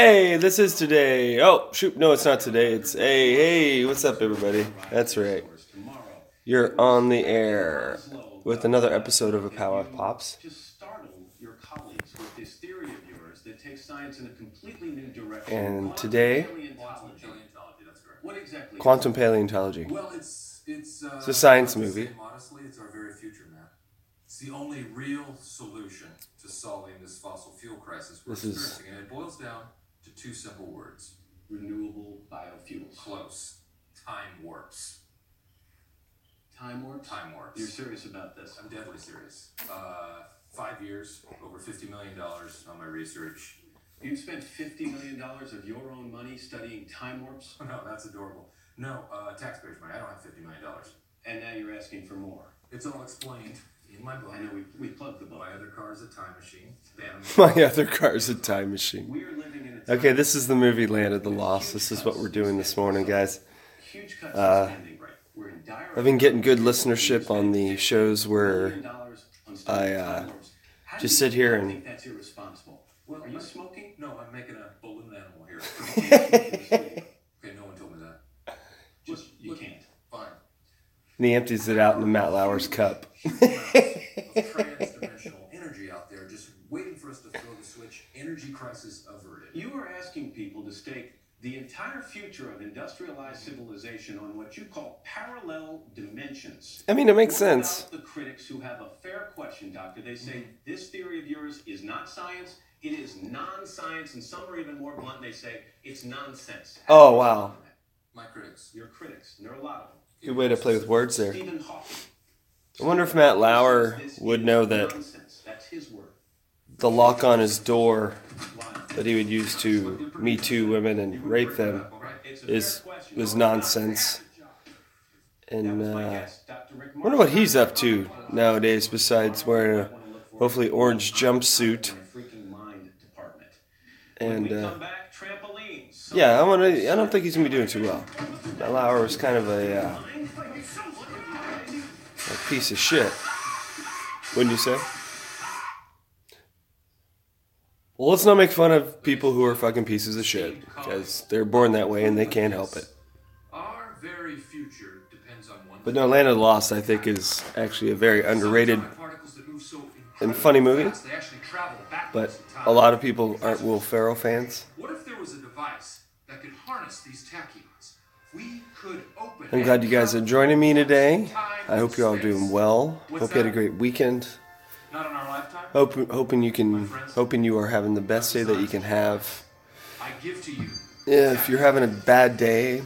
Hey, this is today. Oh, shoot, no, it's not today. It's hey, hey, what's up, everybody? That's right. You're on the air with another episode of A Pow-wow with Pops. Just startle your colleagues with this theory of yours that takes science in a completely new direction. And today- paleontology. What exactly? Quantum paleontology. Well, it's it's uh, It's a science movie. say Modestly, it's our very future, Matt. It's the only real solution to solving this fossil fuel crisis we're This is- experiencing, and it boils down to two simple words: renewable biofuels. close. Time warps. Time warp. Time warps. You're serious about this? I'm deadly serious. Uh, five years, over fifty million dollars on my research. You spent fifty million dollars of your own money studying time warps, Oh, no, that's adorable. No, uh, taxpayers' money. I don't have fifty million dollars. and now you're asking for more. It's all explained in my book. I know we, we plugged the book. My other car is a time machine. My other car is a time machine. We're living in a time Okay, this is the movie Land of the Lost. This is what we're doing this morning, guys. huge cuts uh, in spending rate. We're in dire. I've been getting good listenership on the shows where Million dollars on I, uh, time warps. How do just sit here and- that's irresponsible. Well, Are you smoking? No, I'm making a balloon animal here. Okay, no one told me that. Just you Look, can't. Fine. and he empties it out in the Matt Lauer's cup. Huge amounts of trans-dimensional energy out there just waiting for us to throw the switch. Energy crisis averted. You are asking people to stake the entire future of industrialized civilization on what you call parallel dimensions. I mean, it makes What sense. The critics who have a fair question, Doctor, they say this theory of yours is not science. It is non-science, and some are even more blunt. They say it's nonsense. How Oh, wow. respond to that? My critics. Your critics, and there are a lot of them. Good way to play with words there. Stephen Hawking. I wonder if Matt Lauer would know that Nonsense. That's his word. the lock on his door Wow. That he would use to Me Too women and rape them. Is was nonsense. And uh. Rick wonder what he's up to nowadays besides wearing a hopefully orange jumpsuit. And uh, yeah, I want. I don't think he's gonna be doing too well. Matt Lauer was kind of a, uh, a piece of shit, wouldn't you say? Well, let's not make fun of people who are fucking pieces of shit because they're born that way and they can't help it. Our very future depends on one. But no, Land of the Lost, I think, is actually a very underrated Particles that move so and funny movie. fast, They actually travel But backwards in time. a lot of people aren't Will Ferrell fans. What if there was a device that could harness these tachyons? We could open. I'm glad you guys are joining me today. I hope you're all doing well. Hope you had a great weekend. Not in our lifetime. Hope, hoping you can, hoping you are having the best day that you can have. I give to you Yeah, if you're having a bad day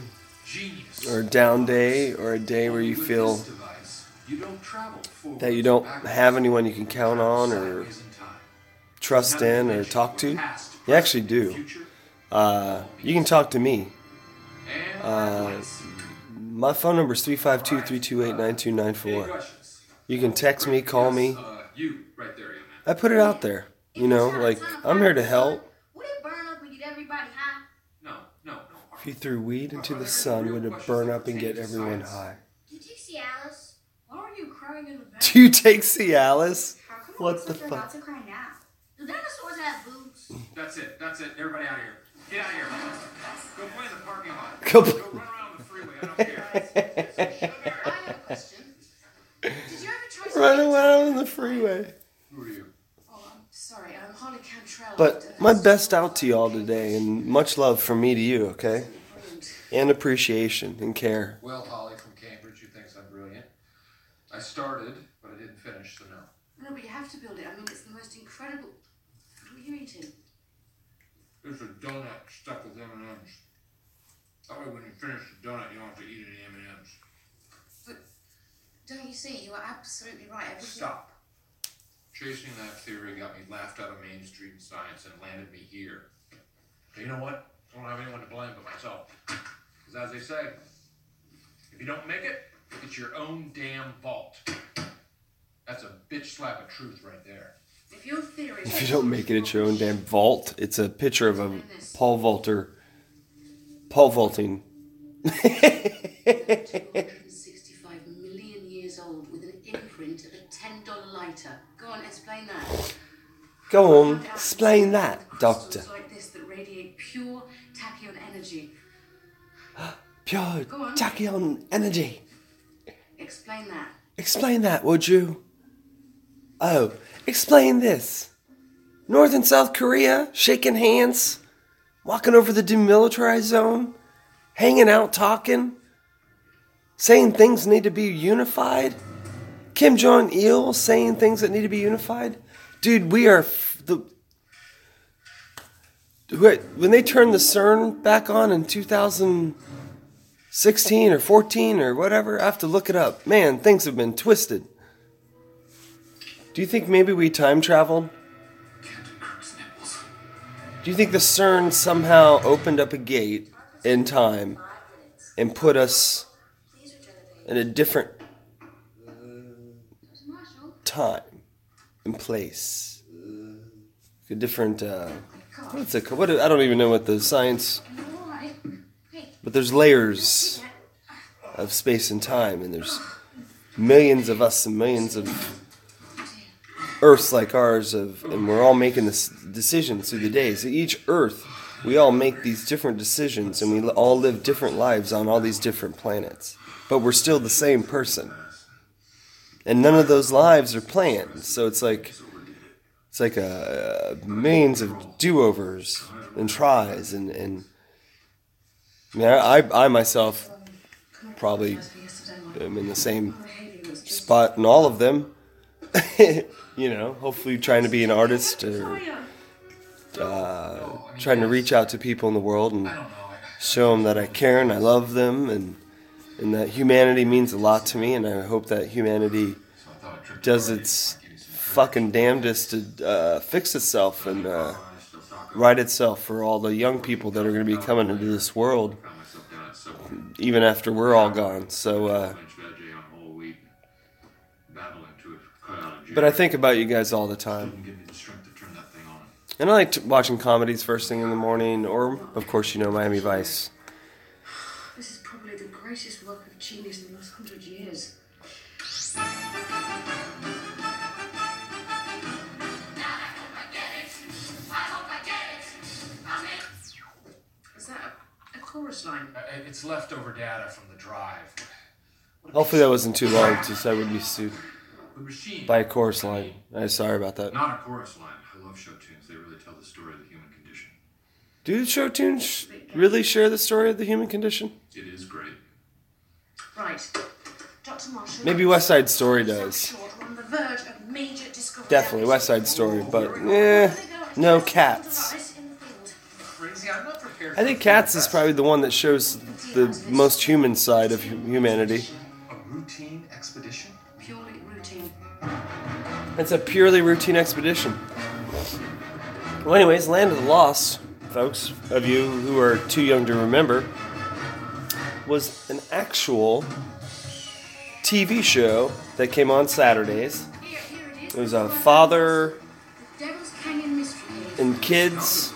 or a down day or a day where you feel this device, you don't travel forwards that you don't have anyone you can count on or Sideways in time. trust in or talk to, you actually do. Uh, you can talk to me. Uh. My phone number is 352 328 9294. You can text me, call me. Uh, you right there. I put it out there. You know, like, I'm here to help. Would it burn up and get everybody high? No, no, no. If you threw weed into the sun, would it burn up and get everyone high? Do you see Alice? Why are you crying in the back? Do you take Cialis? What the like fuck? about to cry now? Do dinosaurs have boobs? That's it. That's it. Everybody out of here. Get out of here. Go play in the parking lot. Go Go run around the freeway. I don't care. I have a question. Did you ever try Run around on the freeway. Who are you? Oh, I'm sorry. I'm Holly Cantrell. But my best out to y'all today, and much love from me to you, okay? And appreciation and care. Well, Holly from Cambridge, who thinks I'm brilliant. I started, but I didn't finish, so no. No, but you have to build it. I mean, it's the most incredible. What are you eating? There's a donut stuck with M&M's. That way when you finish the donut, you don't have to eat any M&M's. But don't you see? You are absolutely right. Everything. Stop. Chasing that theory got me laughed out of mainstream science and landed me here. And you know what? I don't have anyone to blame but myself. Because as they say, if you don't make it, it's your own damn fault. That's a bitch slap of truth right there. If your theory. If you don't make it it's your own damn vault, it's a picture of a Pole Vaulter. Pole vaulting. Go on, explain that, Doctor. Like this that radiate pure tachyon energy. pure tachyon energy. Explain that. Explain that, would you? Oh, explain this. North and South Korea shaking hands, walking over the demilitarized zone, hanging out, talking, saying things need to be unified. Kim Jong il saying things that need to be unified. Dude, we are f- the. When they turned the CERN back on in 2016 or 14 or whatever, I have to look it up. Man, things have been twisted. Do you think maybe we time traveled? Captain Kirk's nipples. Do you think the CERN somehow opened up a gate in time and put us in a different uh, time and place? A different, uh, what's it called? What, I don't even know what the science, but there's layers of space and time, and there's millions of us and millions of Earths like ours, of, and we're all making this decisions through the days. Each Earth, we all make these different decisions, and we all live different lives on all these different planets. But we're still the same person, and none of those lives are planned. So it's like it's like a, a millions of do-overs and tries, and and I mean, I, I myself probably am in the same spot in all of them. you know, hopefully trying to be an artist or uh, trying to reach out to people in the world and show them that I care and I love them and and that humanity means a lot to me and I hope that humanity does its fucking damnedest to uh, fix itself and uh, right itself for all the young people that are going to be coming into this world even after we're all gone. So, uh, but I think about you guys all the time. And I like watching comedies first thing in the morning, or of course, you know, Miami Vice. A, a chorus line? Uh, It's leftover data from the drive. Hopefully, that wasn't too long, since I wouldn't be sued The machine. by a chorus line. I'm sorry about that. Not a chorus line. I love show tunes. They really tell the story of the human condition. Do show tunes really share the story of the human condition? It is great. Right. Dr. Marshall. Maybe West Side Story does. short. We're on the verge of major discovery. Definitely West Side Story, but eh, no Cats. Crazy. I'm not prepared. I think Cats is probably the one that shows the most human side of humanity. a routine expedition. Purely routine. It's a purely routine expedition. Well, anyways, Land of the Lost, folks, of you who are too young to remember, was an actual TV show that came on Saturdays. Here, here it is. It was a father Devil's Canyon Mystery Cave. and kids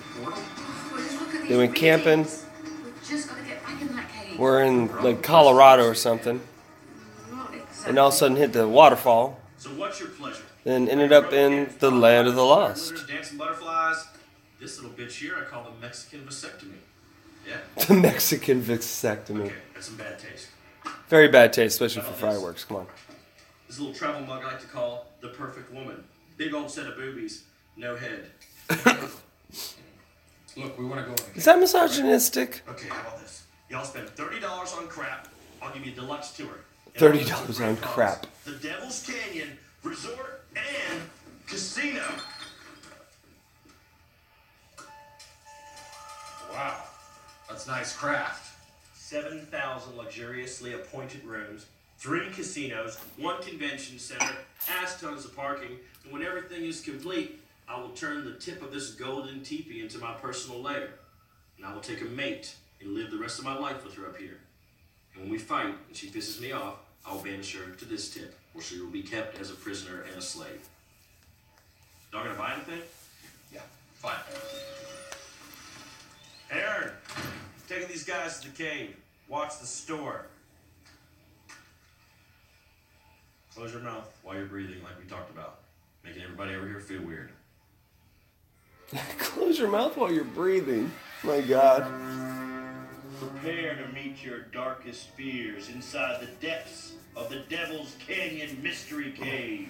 They went camping. We've just got to get back in that cave. were in like Colorado or something, and all of a sudden hit the waterfall, So what's your pleasure? then ended up in the Land of the Lost. Dancing butterflies. This little bitch here, I call the Mexican vasectomy. Yeah. The Mexican vasectomy. Okay, that's some bad taste. Very bad taste, especially for fireworks. Come on. This little travel mug I like to call the perfect woman. Big old set of boobies, no head. Look, we want to go. on a Is that misogynistic? Okay, how about this? Y'all spend thirty dollars on crap. I'll give you a deluxe tour. And $30 I'll give you on great crap. The Devil's Canyon Resort and Casino. Wow, that's nice craft. 7,000 luxuriously appointed rooms, three casinos, one convention center, ass tons of parking, and when everything is complete, I will turn the tip of this golden teepee into my personal lair. And I will take a mate and live the rest of my life with her up here. And when we fight and she pisses me off, I will banish her to this tip, where she will be kept as a prisoner and a slave. Y'all gonna buy anything? Yeah, fine. Aaron, taking these guys to the cave. Watch the store. Close your mouth while you're breathing, like we talked about. Making everybody over here feel weird. Close your mouth while you're breathing. My God. Prepare to meet your darkest fears inside the depths of the Devil's Canyon Mystery Cave.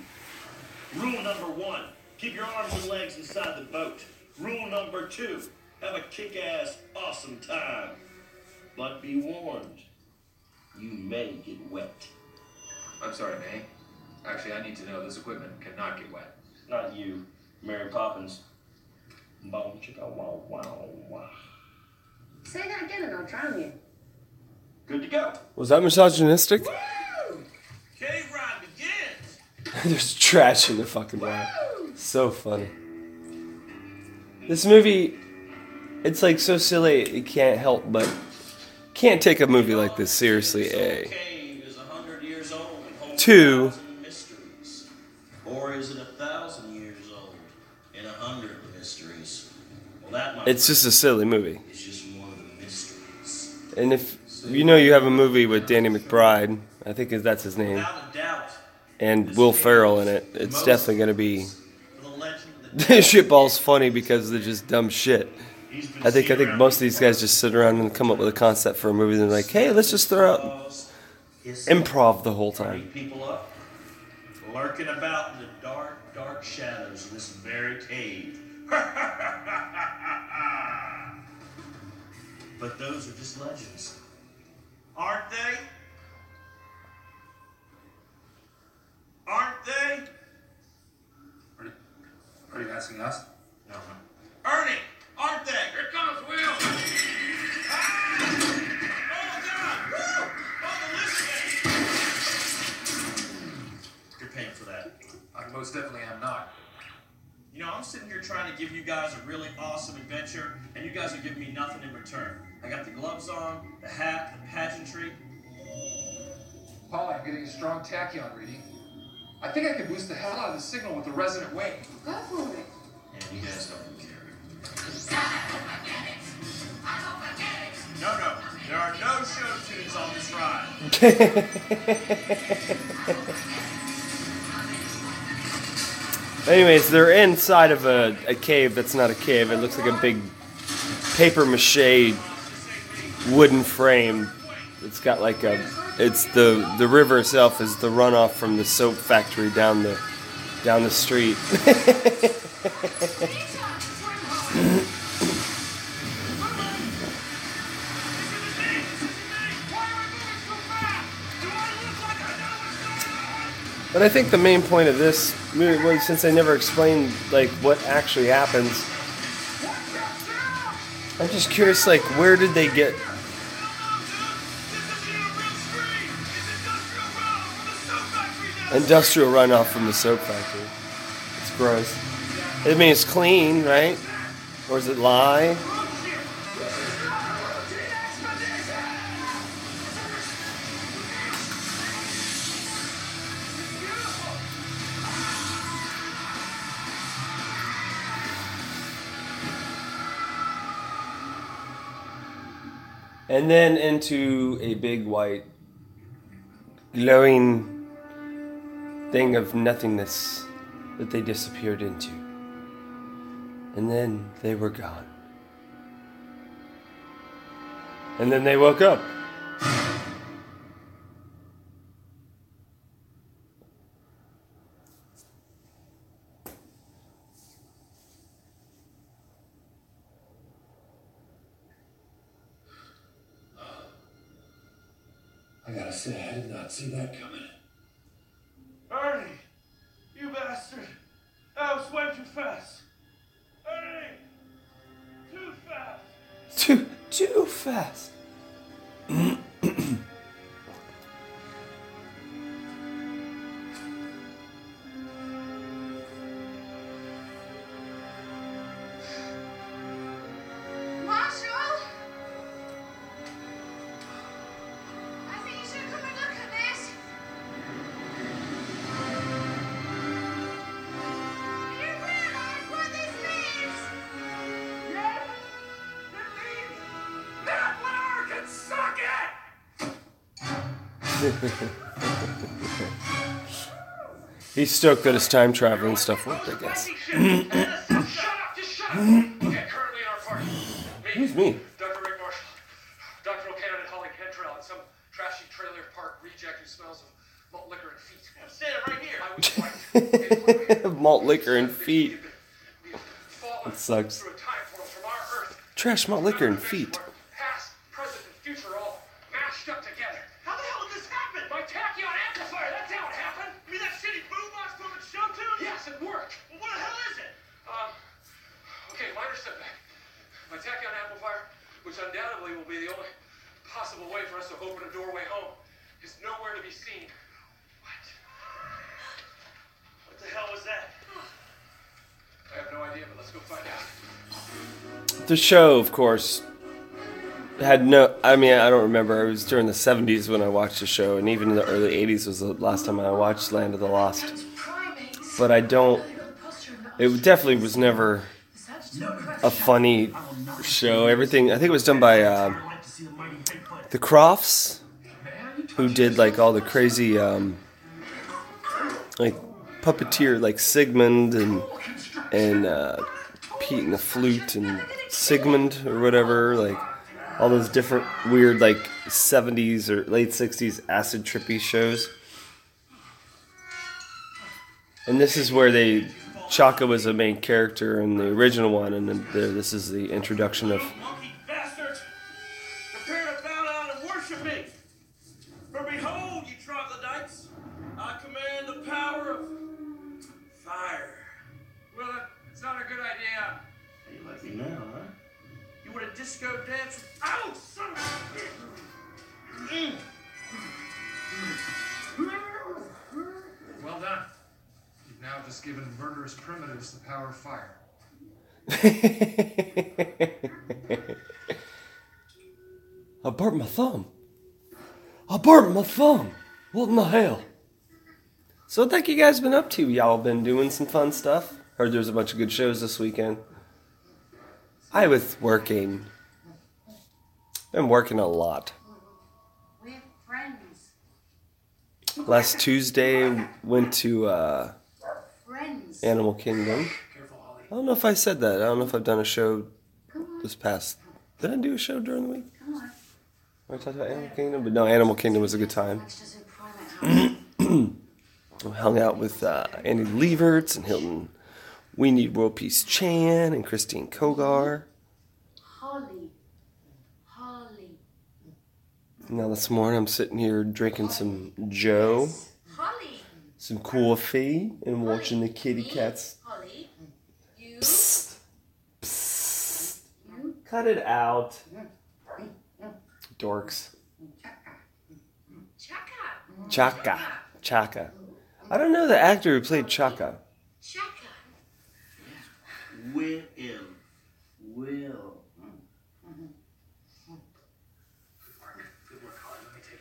Rule number one keep your arms and legs inside the boat. Rule number two have a kick ass, awesome time. But be warned, you may get wet. I'm sorry, May. Actually, I need to know this equipment cannot get wet. Not you, Mary Poppins. Boom, chicka, wow, wow, wow. Say that again and I'll drown you. Good to go. Was that misogynistic? Woo! Cave ride begins. There's trash in the fucking water. So funny. This movie, it's like so silly you can't help but can't take a movie like this seriously. Eh? A. old cave is a hundred years old and holds Two. a thousand mysteries. Or is it a thousand years old and a hundred mysteries? Well, that It's just a silly movie. It's just one of the mysteries. And if you know you have a movie with Danny McBride, I think that's his name, Without a doubt, and Will Ferrell in it, it's definitely gonna be. for the legend This shitball's funny because they're just dumb shit. I think I think most of these guys just sit around and come up with a concept for a movie. And they're like, hey, let's just throw out improv the whole time. People up, lurking about in the dark, dark shadows of this very cave. but those are just legends, aren't they? Aren't they? Are you, are you asking us? No, no. Ernie, aren't they? Here comes Will. Ah! Oh God! Woo! Oh, the listening. You're paying for that. I most definitely am not. You know, I'm sitting here trying to give you guys a really awesome adventure, and you guys are giving me nothing in return. I got the gloves on, the hat, the pageantry. Paul, I'm getting a strong tachyon reading. I think I can boost the hell out of the signal with the resonant wave. Go for it. And you guys don't care. No, no, there are no show tunes on this ride. Anyways, they're inside of a, a cave that's not a cave. It looks like a big paper mache wooden frame. It's got like a. It's the the river itself is the runoff from the soap factory down the down the street. But I think the main point of this movie was since they never explained like what actually happens. I'm just curious, like where did they get? Industrial runoff from the soap factory. It's gross. I mean, it's clean, right? Or is it lye? And then into a big white glowing thing of nothingness that they disappeared into. And then they were gone. And then they woke up. I gotta say, I did not see that coming. Ernie, you bastard! That was way too fast. Ernie, too fast. Too too fast. He's stoked that his time traveling stuff worked, I guess. shut up! Just shut up! okay, currently in our party. Who's me? Dr. Rick Marshall. Dr. trailer park reject who smells of malt liquor and feet. I'm standing right here. I was right. Okay, Malt liquor and feet. We've been- we've fallen That sucks. Through a time portal from our Earth. Trash, malt liquor, and feet. The show, of course, had no. I mean, I don't remember. It was during the '70s when I watched the show, and even in the early '80s was the last time I watched Land of the Lost. But I don't. It definitely was never a funny show. Everything. I think it was done by uh, the Kroffts, who did like all the crazy, um, like puppeteer, like Sigmund and and uh, Pete and the Flute and Sigmund or whatever, like all those different weird like '70s or late '60s acid trippy shows. And this is where they Chaka was the main character in the original one, and then there, this is the introduction of monkey bastards! Prepare to bow down and worship me! For behold, you troglodytes, I command the power of fire. Well, it's not a good idea. You like me now, huh? You want disco dance? Ow, son of a bitch! Well done. You've now just given murderous primitives the power of fire. I burnt my thumb. I burnt my thumb. What in the hell? So what the heck you guys been up to? Y'all been doing some fun stuff? Heard there's a bunch of good shows this weekend. I was working. Been working a lot. Last Tuesday went to uh, Friends. Animal Kingdom. I don't know if I said that. I don't know if I've done a show this past. Did I do a show during the week? Come on. I talked about Animal Kingdom, but no, Animal Kingdom was a good time. That's just in primate house. I hung out with uh, Andy Leverts and Hilton. We need World Peace Chan and Christine Kogar. Holly. Holly. Now this morning I'm sitting here drinking some Joe, Holly. some coffee, and watching the kitty Me? cats. Holly. You. Psst, psst. Cut it out, dorks. Chaka. Chaka, Chaka. I don't know the actor who played Chaka. Chaka. Will. Will. Good work, Holly. Let me take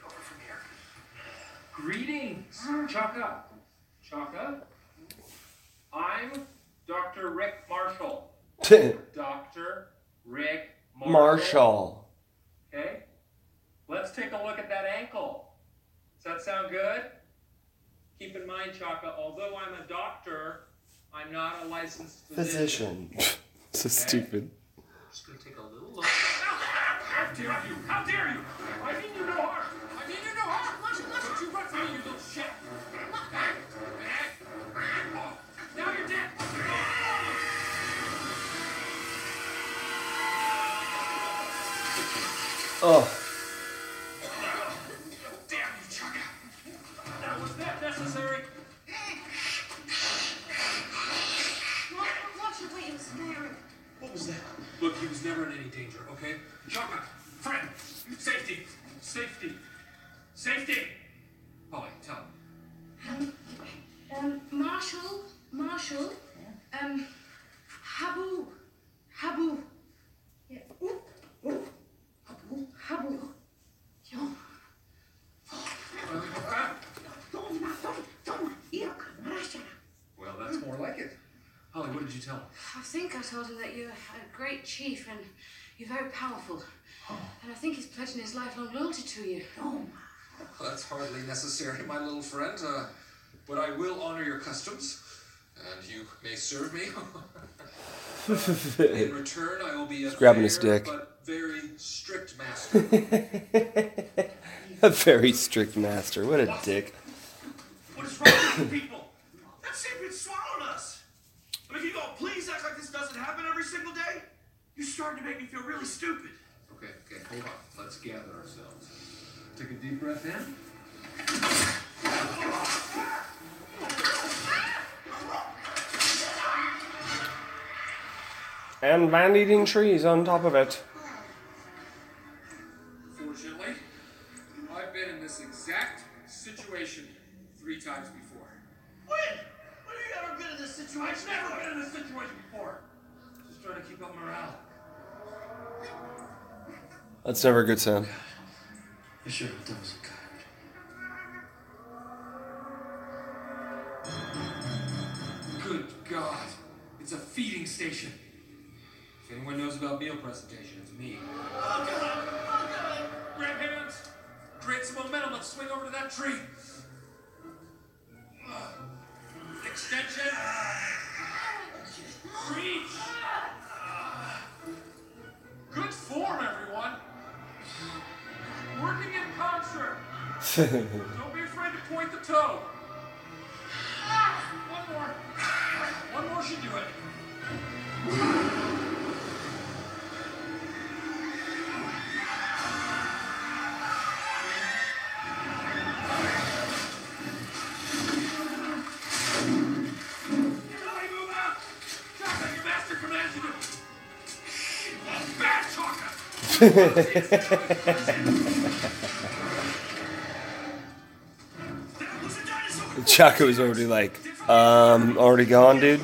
over from here. Greetings, Chaka. Chaka. I'm Dr. Rick Marshall. Dr. Rick Marshall. Marshall. Okay. Let's take a look at that ankle. Does that sound good? Keep in mind, Chaka, although I'm a doctor, I'm not a licensed physician. Physician. so stupid. Just gonna take a little look. How dare you? How dare you? I mean you no harm. I mean you no harm. Marshall, Marshall, you run from me, you little shit. Hey, hey. Now you're dead. Oh, Never in any danger, okay? Chaka, friend, safety, safety, safety. Holly, tell him. Um, Marshall, Marshall, um, Habu, Habu. Yeah. Ooh, ooh. Habu, Habu. Yo. Well, that's more like it. Holly, what did you tell him? I think I told him that you're a great chief and you're very powerful. And I think he's pledging his lifelong loyalty to you. Well, that's hardly necessary, my little friend. Uh, but I will honor your customs, and you may serve me. In return, I will be a grabbing his fair dick. but very strict master. A very strict master. What a dick. What is wrong with you people? That sapient's swallowed us. I mean, can you all please act like this doesn't happen every single day? You're starting to make me feel really stupid. Okay, okay, hold on. Let's gather ourselves. Take a deep breath in. And man eating trees on top of it. Fortunately, I've been in this exact situation three times before. When? When have you ever been in this situation? I've never been in this situation before. Just trying to keep up morale. That's never a good sound. I sure was a. Good God, it's a feeding station. If anyone knows about meal presentation, it's me. Oh, God! Oh, God! Grab hands, create some momentum. Let's swing over to that tree. Extension. Reach. Good form, everyone. Working in concert. Don't be afraid to point the toe. Ah, one more. One more should do it. Chaka! Was already like, um, already gone, dude.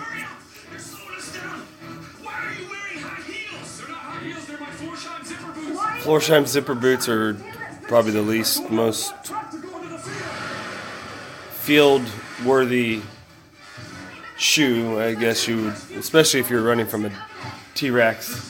Florsheim zipper boots. Are probably the least, most field worthy shoe, I guess you would, especially if you're running from a T Rex.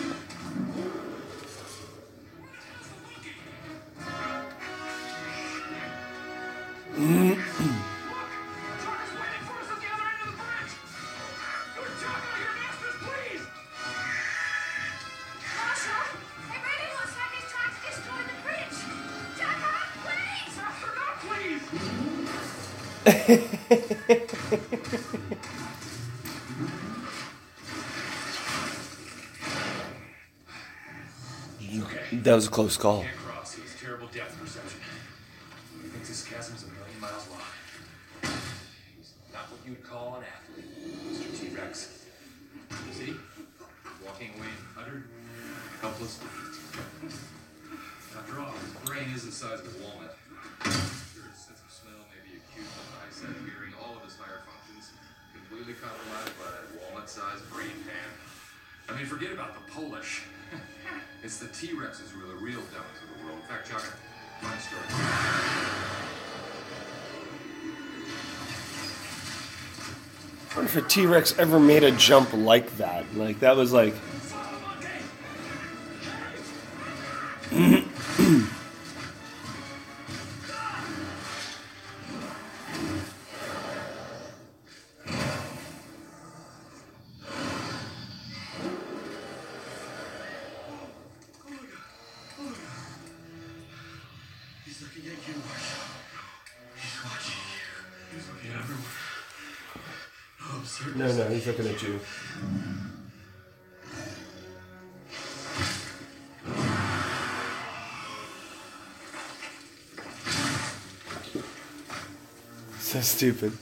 That was a close call. T Rex ever made a jump like that. Like, that was like, stupid.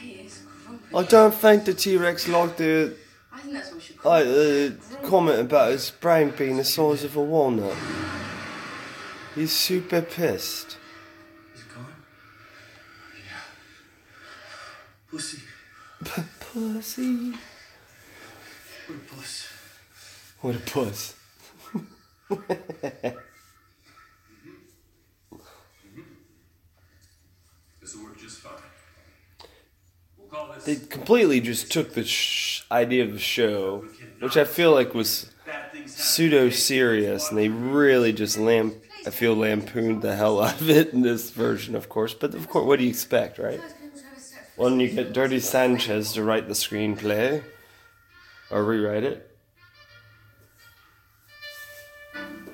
He is grumpy. I don't think the T Rex liked the I think that's what we should call uh, it. uh, comment about his brain being the size of a walnut. He's super pissed. Is it gone? Yeah. Pussy. Pussy. What a puss. What a puss. This will work just fine. We'll call this. They completely just took the sh- idea of the show, which I feel like was pseudo serious, and they really just lamp. I feel lampooned the hell out of it in this version, of course. But of course, what do you expect, right? Well, then you get Dirty Sanchez to write the screenplay or rewrite it.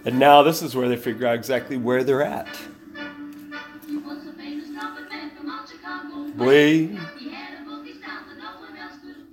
And now this is where they figure out exactly where they're at. He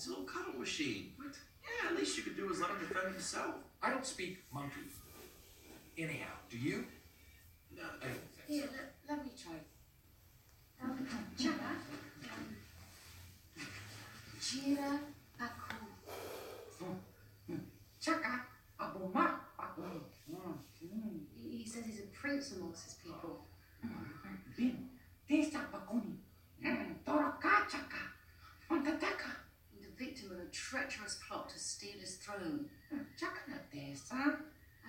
adorable. He's a little cuddle machine. What? Yeah, at least you could do is let him defend himself. I don't speak monkey. Anyhow, do you? No, I don't think Here, so. let, let me try. Um, Chaka. Gira Baku. Chaka. He, he says he's a prince amongst his people. And the victim of a treacherous plot to steal his throne.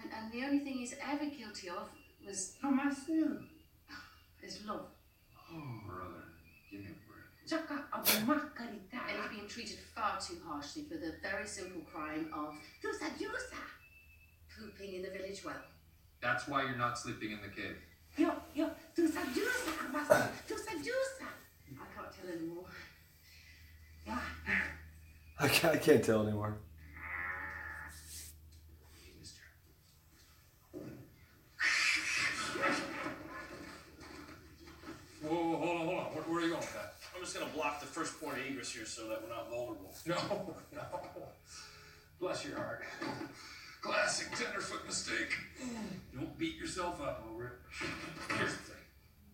And, and the only thing he's ever guilty of was his love. Oh, brother, give me a break. And he's being treated far too harshly for the very simple crime of pooping in the village well. That's why you're not sleeping in the cave. Yo, yo, Yusa, Yusa, Yusa, Yusa! I can't tell anymore. I can't, I can't tell anymore. Whoa, whoa, hold on, hold on. Where, where are you going with that? I'm just gonna block the first point of egress here so that we're not vulnerable. No, no. Bless your heart. Classic tenderfoot mistake. Don't beat yourself up over it. Here's the thing.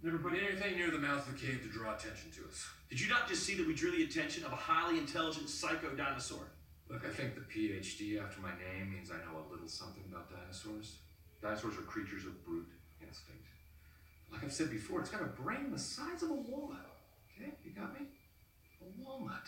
Never put anything near the mouth of the cave to draw attention to us. Did you not just see that we drew the attention of a highly intelligent psycho dinosaur? Look, I think the PhD after my name means I know a little something about dinosaurs. Dinosaurs are creatures of brute instinct. Like I've said before, it's got a brain the size of a walnut. Okay, you got me? A walnut.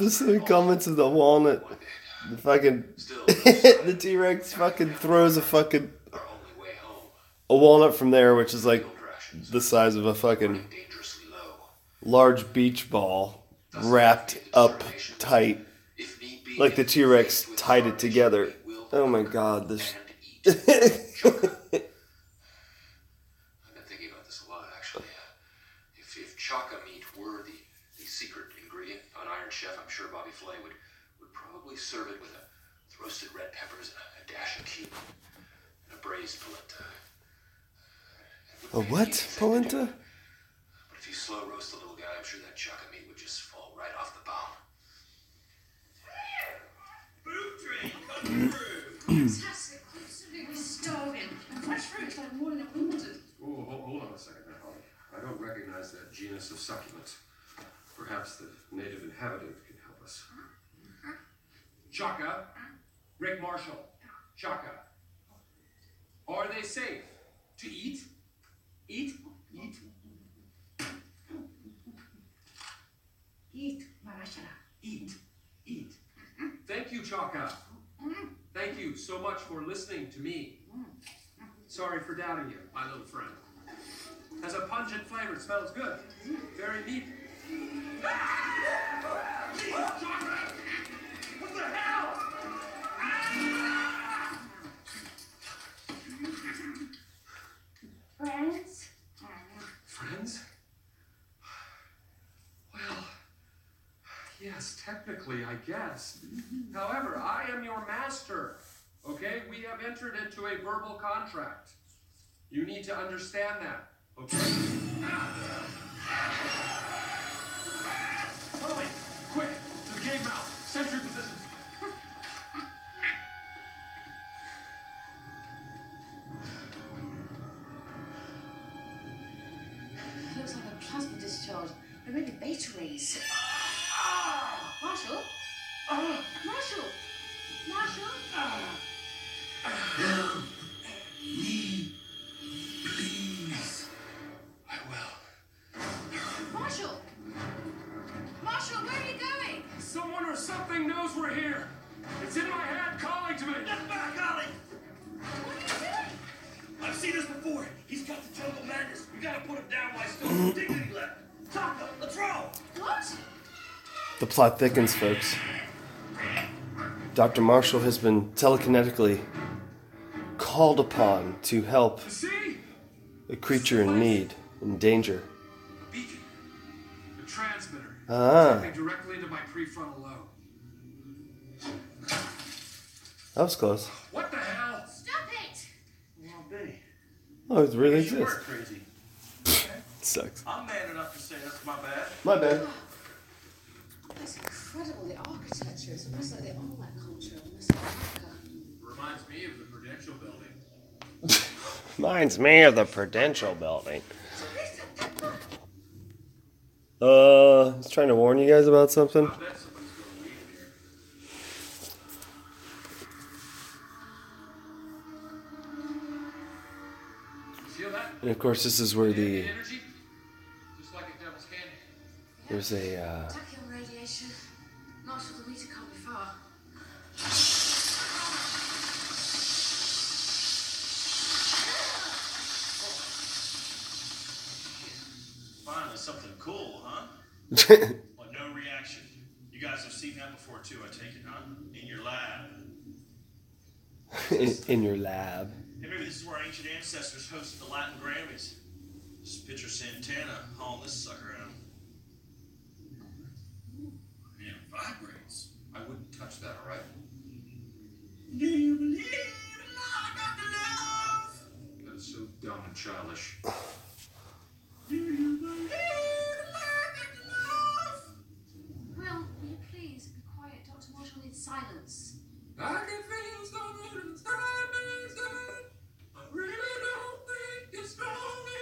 After the comments of the walnut, the fucking the T Rex fucking throws a fucking our only way home. a walnut from there, which is like the size of a fucking large beach ball wrapped up tight, If need be, like the T Rex tied it together. Oh my god, this. serve it with a with roasted red peppers and a, a dash of cumin and a braised polenta. Uh, a what? Polenta? But if you slow roast the little guy, I'm sure that chunk of meat would just fall right off the bone. Oh, hold, on a second. I don't recognize that genus of succulents. Perhaps the native inhabitant can help us. Huh? Chaka, Rick Marshall, Chaka. Are they safe to eat? Eat? Eat? Eat, Marashara. Eat. Eat. Thank you, Chaka. Thank you so much for listening to me. Sorry for doubting you, my little friend. Has a pungent flavor. It smells good. Very neat. Ah! What technically, I guess. However, I am your master. Okay? We have entered into a verbal contract. You need to understand that. Okay? Hurry! Quick! To the cave mouth! Sentry positions! Looks like a plasma discharge. They're really beta rays. Marshall? Marshall? Marshall? Plot thickens, folks. Dr. Marshall has been telekinetically called upon to help a creature in need, in danger. The beacon. The transmitter. Ah, directly into my prefrontal lobe. that was close. What the hell? Stop it! Well, Benny, Oh, it really you were exists. crazy. Sucks. I'm man enough to say that's my bad. My bad. That's incredible. The architecture is almost like the Olmec culture of Mesoamerica. Reminds me of the Prudential Building. Reminds me of the Prudential Building. Uh, I was trying to warn you guys about something. I bet somebody's going weed in here. You feel that? And of course, this is where the energy? Just like a devil's candy. there's a uh, Well, no reaction. You guys have seen that before too, I take it, huh? In your lab. in, in your lab. Hey, maybe this is where ancient ancestors hosted the Latin Grammys. Just picture Santana hauling this sucker out. Man, it vibrates. I wouldn't touch that, alright? Do you believe in love after love? That is so dumb and childish. Do you believe Oh, you really don't think it's going to.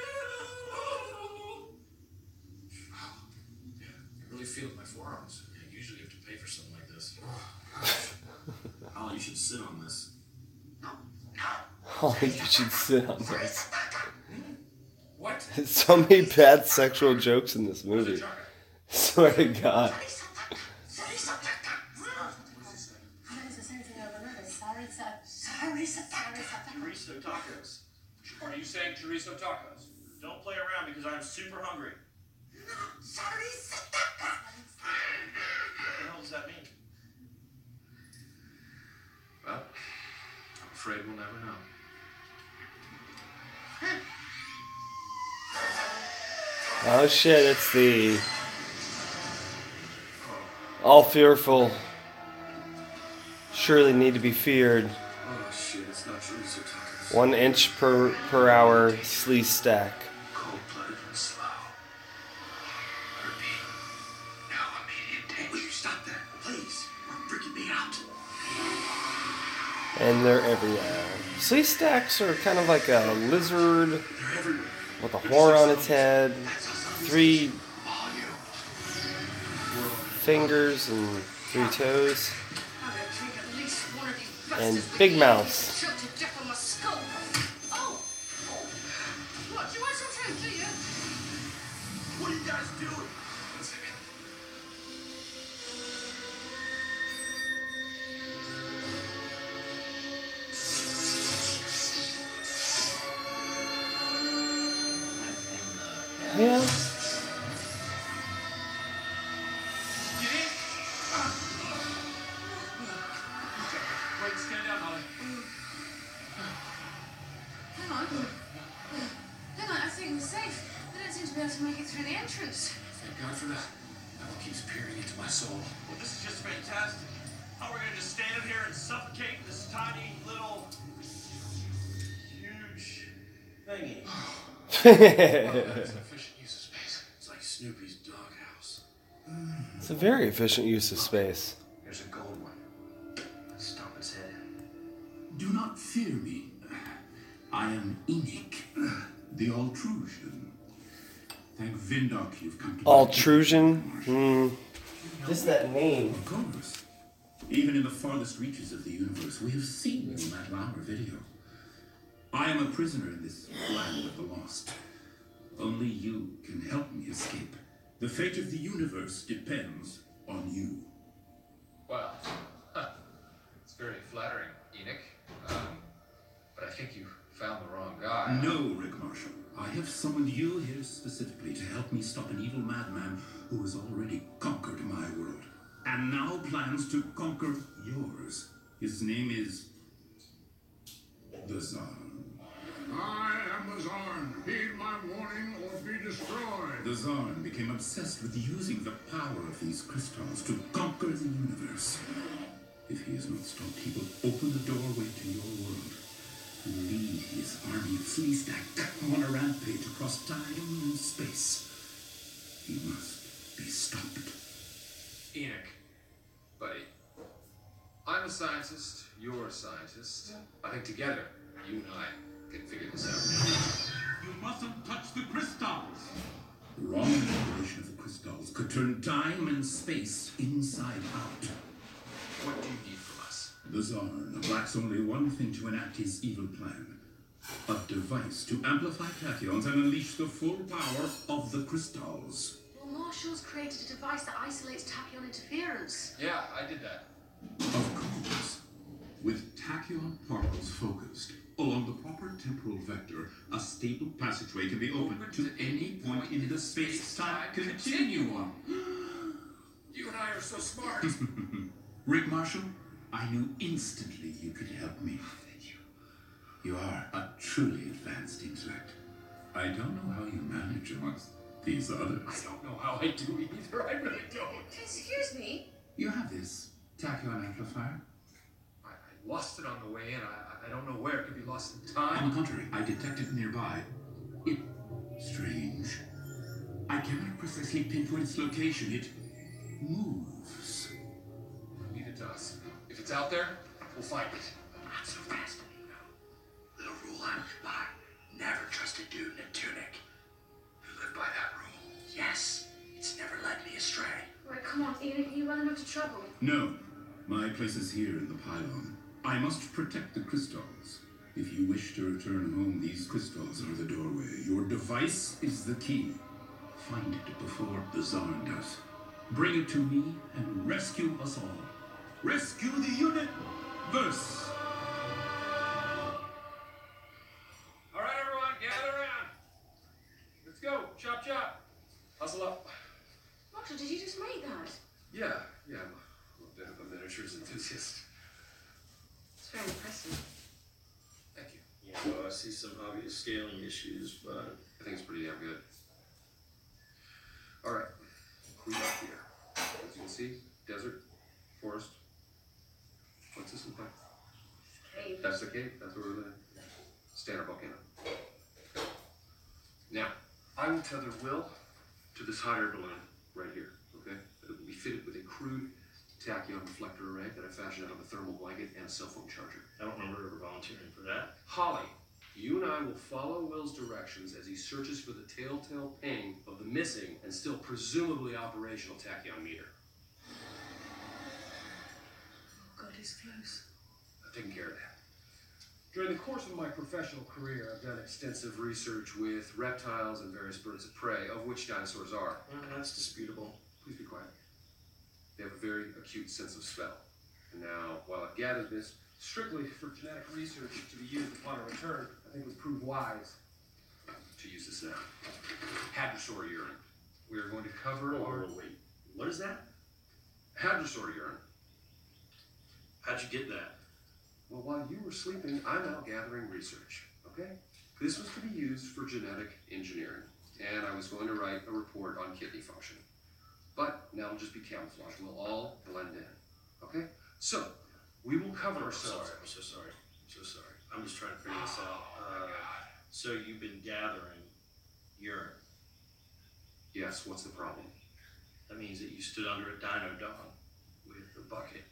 I really feel it my forearms. Yeah, usually you have to pay for something like this. Holly, you should sit on this. Oh, you should sit on this. What? So many bad sexual jokes in this movie. Swear to God. Sorry, sir. Sorry, sir. Chorizo tacos. Are you saying chorizo tacos? Don't play around because I'm super hungry. What the hell does that mean? Well, I'm afraid we'll never know. Oh shit, it's the all fearful, surely need to be feared. One inch per per hour Sleestak. And slow. Repeat. Now immediate take. Will you stop that? Please, you're freaking me out. And they're everywhere. Sleestaks are kind of like a lizard with a horn on its head, three fingers and three toes. And Big the Mouth. Choke to death on my skull. Oh! What, It's like Snoopy's doghouse. it's a very efficient use of space. Here's a gold one. Let's stomp its head. Do not fear me. I am Enik, the Altrusian. Thank Vindok you've come to Altrusion? Hmm. Just that name. Of course. Even in the farthest reaches of the universe, we have seen that Lauer video. I am a prisoner in this land of the lost. Only you can help me escape. The fate of the universe depends on you. Well, huh. it's very flattering, Enik. Um, but I think you found the wrong guy. No, Rick Marshall. I have summoned you here specifically to help me stop an evil madman who has already conquered my world and now plans to conquer yours. His name is the Zarn. I am the Zarn. Heed my warning or be destroyed. The Zarn became obsessed with using the power of these crystals to conquer the universe. If he is not stopped, he will open the doorway to your world and lead his army of Sleestak on a rampage across time and space. He must be stopped. Enik, buddy. I'm a scientist, you're a scientist. I think together, you and I can figure this out. You mustn't touch the crystals. The wrong manipulation of the crystals could turn time and space inside out. What do you need from us? The Zarn lacks only one thing to enact his evil plan. A device to amplify tachyons and unleash the full power of the crystals. Well, Marshall's created a device that isolates tachyon interference. Yeah, I did that. Of course. With tachyon particles focused along the proper temporal vector, a stable passageway can be opened to any point in the space-time continuum. You and I are so smart. Rick Marshall, I knew instantly you could help me. Thank you. You are a truly advanced intellect. I don't know how you manage amongst these others. I don't know how I do either. I really don't. Excuse me? You have this tachyon amplifier? I, I lost it on the way in. I, I don't know where. It could be lost in time. On the contrary, I detect it nearby. It. strange. I cannot precisely pinpoint its location. It moves. Leave it to us. If it's out there, we'll find it. Not so fast, amigo. Little rule I live by. Never trust a dude in a tunic. You live by that rule. Yes, it's never led me astray. Right, come on, Ian, you run into trouble. No. My place is here in the pylon. I must protect the crystals. If you wish to return home, these crystals are the doorway. Your device is the key. Find it before the Zarn does. Bring it to me and rescue us all. Rescue the universe! All right, everyone, gather around. Let's go. Chop, chop. Hustle up. Marshall, did you just make that? Yeah, yeah. I'm a bit of a miniatures enthusiast. It's very impressive. Thank you. Yeah, well, I see some obvious scaling issues, but I think it's pretty damn good. All right, we got here. As you can see, desert, forest. What's this look like? Cave. That's the cave. That's where we're living. Standard volcano. Now, I will tether Will to this hot air balloon right here. Okay? It will be fitted with a crude tachyon reflector array that I fashioned out of a thermal blanket and a cell phone charger. I don't remember ever volunteering for that. Holly, you and I will follow Will's directions as he searches for the telltale ping of the missing and still presumably operational tachyon meter. Oh, body's close. I've taken care of that. During the course of my professional career, I've done extensive research with reptiles and various birds of prey, of which dinosaurs are. Well, that's disputable. Please be quiet. They have a very acute sense of smell. And now, while I've gathered this strictly for genetic research to be used upon a return, I think it would prove wise to use this now. Hadrosaur urine. We are going to cover Whoa, our wait. What is that? hadrosaur urine. How'd you get that? Well, while you were sleeping, I'm out gathering research. Okay? This was to be used for genetic engineering, and I was going to write a report on kidney function. But now it'll just be camouflage. We'll all blend in. Okay? So, we will cover I'm ourselves. sorry. I'm so sorry. I'm so sorry. I'm just trying to figure this out. Uh, so you've been gathering urine. Yes, what's the problem? That means that you stood under a dino dog with a bucket.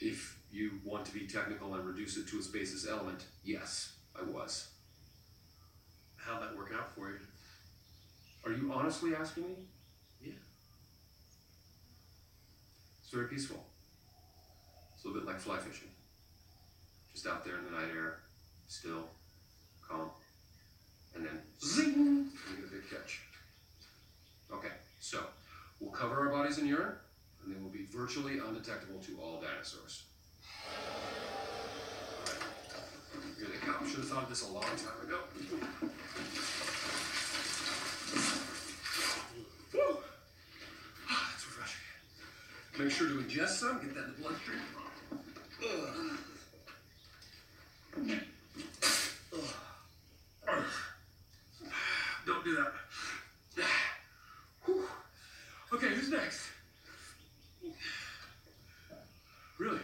If you want to be technical and reduce it to a spaces element, yes, I was. How'd that work out for you? Are you honestly asking me? Yeah. It's very peaceful. It's a little bit like fly fishing. Just out there in the night air, still, calm, and then zing, you get a big catch. Okay, so we'll cover our bodies in urine, and they will be virtually undetectable to all dinosaurs. Alright. Here they come. Should have thought of this a long time ago. Woo! Ah, that's refreshing. Make sure to ingest some, get that in the bloodstream. Ugh. Don't do that. Okay, who's next? Really?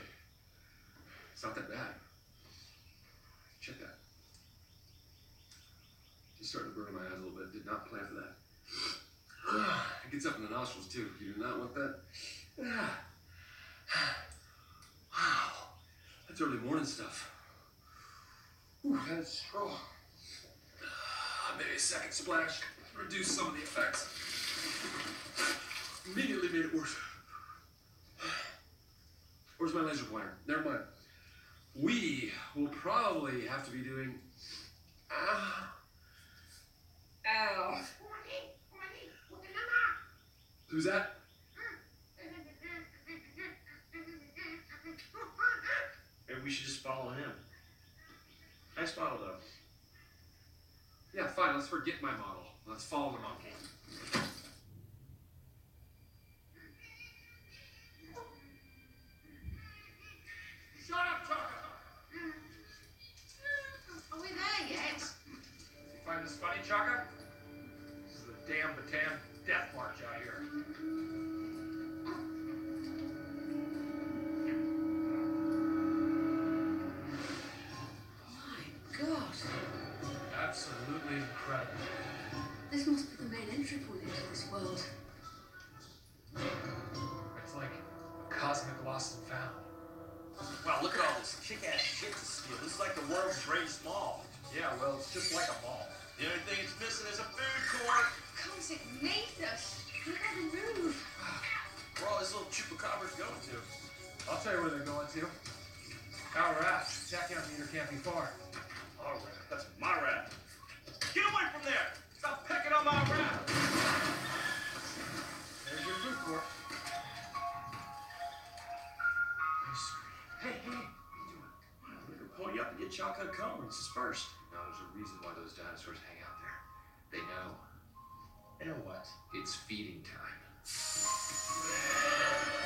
It's not that bad. Check that. Just starting to burn my eyes a little bit. Did not plan for that. It gets up in the nostrils too. You do not want that. Ah. Wow. That's early morning stuff. Ooh, that is strong. Ah, Maybe a second splash. Reduce some of the effects. Immediately made it worse. Where's my laser pointer? Never mind. We will probably have to be doing. Ah. Ow. Who's that? Maybe we should just follow him. Nice model, though. Yeah, fine. Let's forget my model. Let's follow the monkey. Shut up, Chaka! Are we there yet? You find this funny, Chaka? This is the damn Bataan death march out here. Be the main entry point into this world. It's like a cosmic lost and found. Wow, look at all this kick-ass shit to steal. This is like the world's greatest mall. Yeah, well, it's just like a mall. The only thing it's missing is a food court. Comes it beneath us. Look at the roof. Where are all these little chupacabras going to? I'll tell you where they're going to. Our raft. Tachyon meter can't be far. All right, that's my rat. Get away from there! Stop picking on my rat! There's your food court. Hey, hey, I'm gonna pull you up and get chocolate cones first. Now, there's a reason why those dinosaurs hang out there. They know And what? it's feeding time.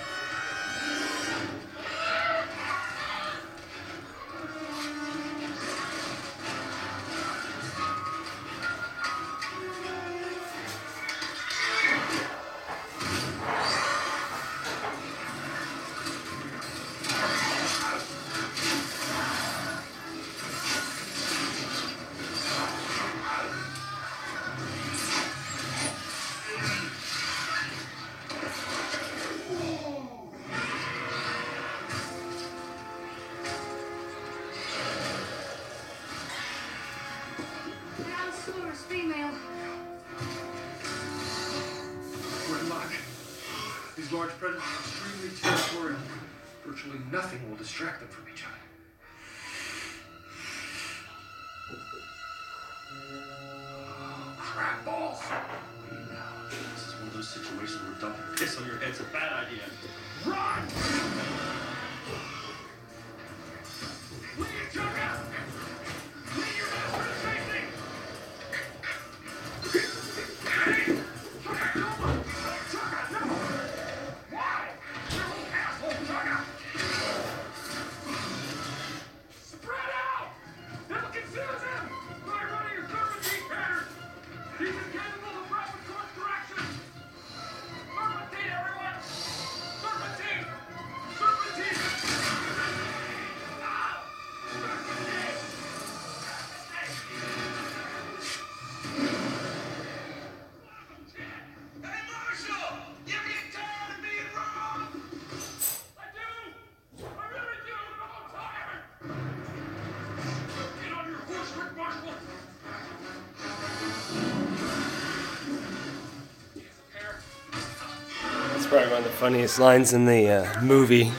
probably one of the funniest lines in the uh, movie,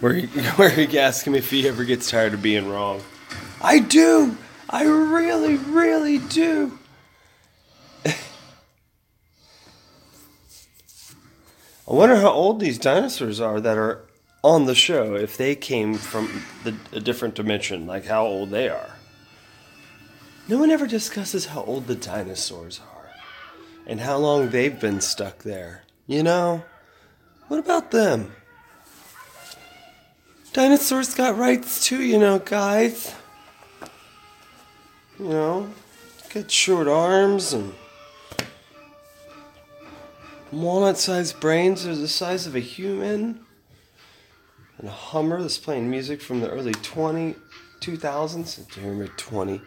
where he, where he asks him if he ever gets tired of being wrong. I do. I really, really do. I wonder how old these dinosaurs are that are on the show. If they came from the, a different dimension, like how old they are. No one ever discusses how old the dinosaurs are and how long they've been stuck there. You know? What about them? Dinosaurs got rights too, you know, guys. You know, got short arms and walnut sized brains are the size of a human. And a Hummer that's playing music from the early 20, 2000s. Do you remember 20?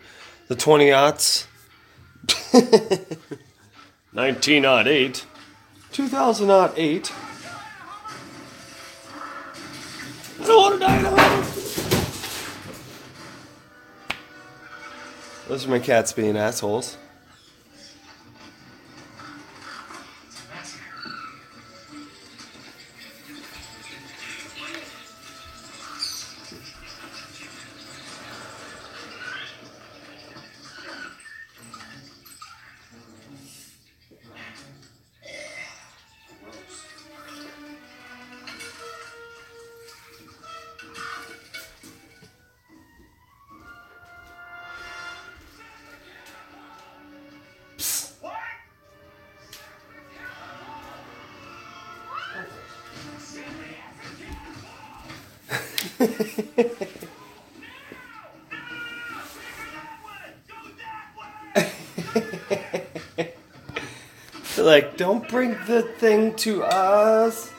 The 20 aughts. 1908. 2008. Don't want to die. Those are my cats being assholes. Don't bring the thing to us.